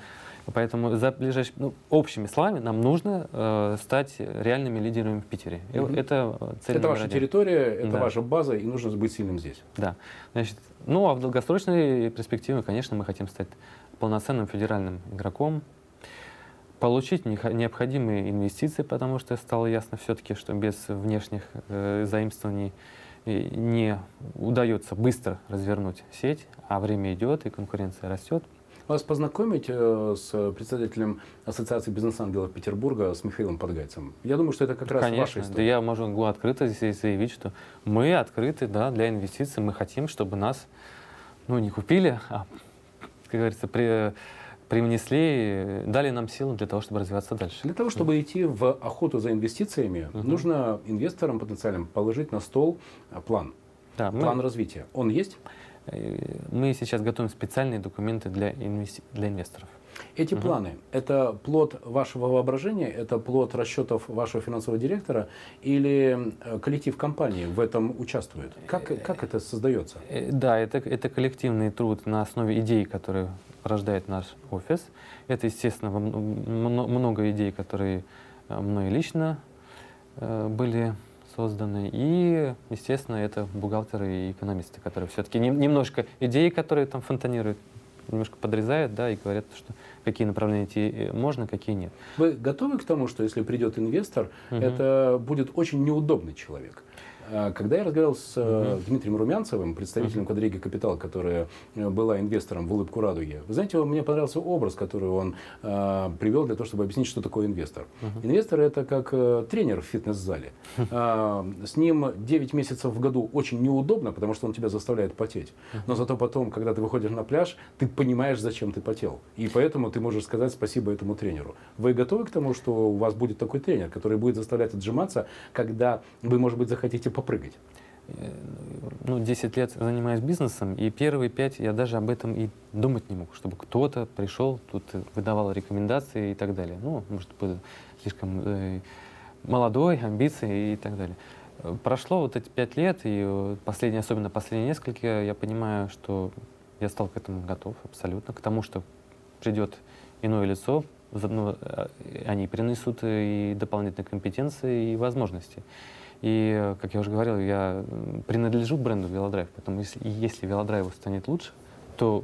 Поэтому за ближайшими, ну, общими словами, нам нужно э, стать реальными лидерами в Питере. Угу. Это цель Это ваша один. территория, это да. ваша база, и нужно быть сильным здесь. Да. Значит, ну, а в долгосрочной перспективе, конечно, мы хотим стать полноценным федеральным игроком, получить необходимые инвестиции, потому что стало ясно все-таки, что без внешних э, заимствований э, не удается быстро развернуть сеть, а время идет и конкуренция растет. Вас познакомить э, с председателем Ассоциации бизнес-ангелов Петербурга, с Михаилом Подгайцем? Я думаю, что это как раз Конечно, ваша история. Да я могу открыто здесь заявить, что мы открыты да, для инвестиций. Мы хотим, чтобы нас ну, не купили, а, как говорится, при, привнесли, дали нам силы для того, чтобы развиваться дальше. Для того, чтобы идти в охоту за инвестициями, угу. нужно инвесторам потенциальным положить на стол план. Да, план мы... развития. Он есть? Э, мы сейчас готовим специальные документы для, инвести... для инвесторов. Эти угу. планы – это плод вашего воображения, это плод расчетов вашего финансового директора или э, коллектив компании в этом участвует? Как, э, как это создается? Да, это, это коллективный труд на основе идей, которые рождает наш офис. Это, естественно, много идей, которые мной лично были созданы. И, естественно, это бухгалтеры и экономисты, которые все-таки немножко идеи, которые там фонтанируют, немножко подрезают, да, и говорят, что какие направления идти э, можно, какие нет. Вы готовы к тому, что если придет инвестор, угу. это будет очень неудобный человек? А, когда я разговаривал с угу. Дмитрием Румянцевым, представителем угу. квадриги Капитал, которая э, была инвестором в улыбку радуги, вы знаете, мне понравился образ, который он э, привел для того, чтобы объяснить, что такое инвестор. Угу. Инвестор это как тренер в фитнес-зале. Э, с ним 9 месяцев в году очень неудобно, потому что он тебя заставляет потеть. Но зато потом, когда ты выходишь на пляж, ты понимаешь, зачем ты потел. И поэтому ты можешь сказать спасибо этому тренеру. Вы готовы к тому, что у вас будет такой тренер, который будет заставлять отжиматься, когда вы, может быть, захотите попрыгать? Ну, 10 лет занимаюсь бизнесом, и первые 5 я даже об этом и думать не мог, чтобы кто-то пришел, тут выдавал рекомендации и так далее. Ну, может быть, слишком э, молодой, амбиции и так далее. Прошло вот эти 5 лет, и последние, особенно последние несколько, я понимаю, что я стал к этому готов абсолютно, к тому, что придет иное лицо, ну, э, они принесут и дополнительные компетенции и возможности. И, как я уже говорил, я принадлежу бренду Велодрайв, поэтому если, если Велодрайву станет лучше, то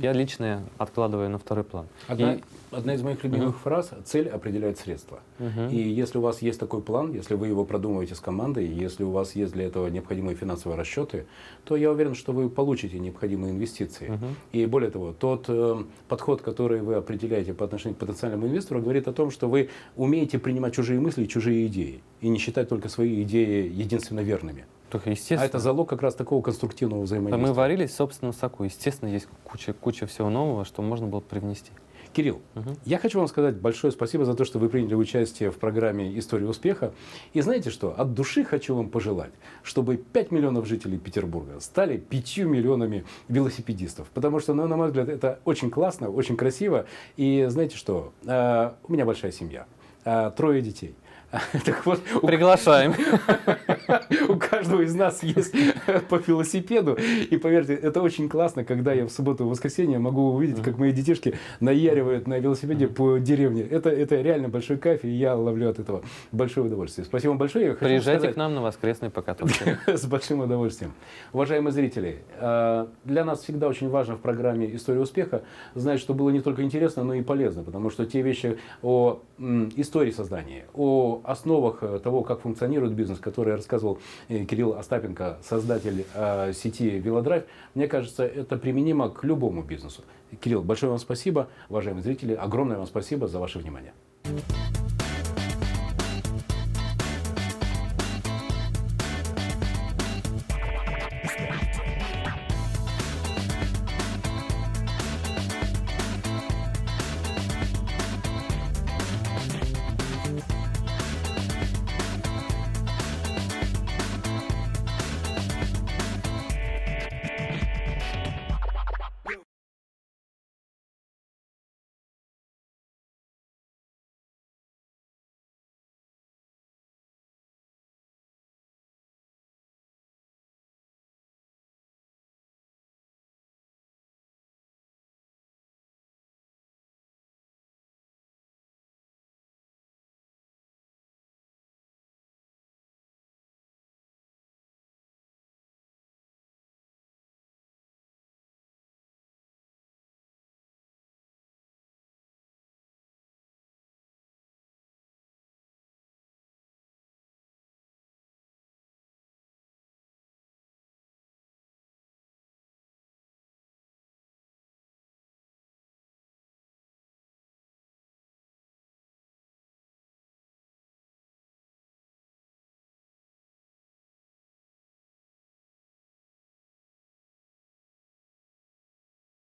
я лично откладываю на второй план. Одна, и... одна из моих любимых uh-huh. фраз – цель определяет средства. Uh-huh. И если у вас есть такой план, если вы его продумываете с командой, если у вас есть для этого необходимые финансовые расчеты, то я уверен, что вы получите необходимые инвестиции. Uh-huh. И более того, тот э, подход, который вы определяете по отношению к потенциальному инвестору, говорит о том, что вы умеете принимать чужие мысли и чужие идеи, и не считать только свои идеи единственно верными. Только естественно. А это залог как раз такого конструктивного взаимодействия. Мы варились в собственном соку. Естественно, есть куча, куча всего нового, что можно было привнести. Кирилл, угу. я хочу вам сказать большое спасибо за то, что вы приняли участие в программе «История успеха». И знаете что? От души хочу вам пожелать, чтобы 5 миллионов жителей Петербурга стали 5 миллионами велосипедистов. Потому что, ну, на мой взгляд, это очень классно, очень красиво. И знаете что? Uh, у меня большая семья, uh, трое детей. Так вот, Приглашаем. У каждого из нас есть по велосипеду. И поверьте, это очень классно, когда я в субботу и воскресенье могу увидеть, как мои детишки наяривают на велосипеде по деревне. Это, это реально большой кайф, и я ловлю от этого большое удовольствие. Спасибо вам большое. Приезжайте сказать... к нам на воскресный покатушки. С большим удовольствием. Уважаемые зрители, э, для нас всегда очень важно в программе «История успеха» знать, что было не только интересно, но и полезно, потому что те вещи о истории создания, о основах э, того, как функционирует бизнес, который рассказывал э, Кирилл Остапенко, создатель э, сети Велодрайв, мне кажется, это применимо к любому бизнесу. Кирилл, большое вам спасибо, уважаемые зрители, огромное вам спасибо за ваше внимание.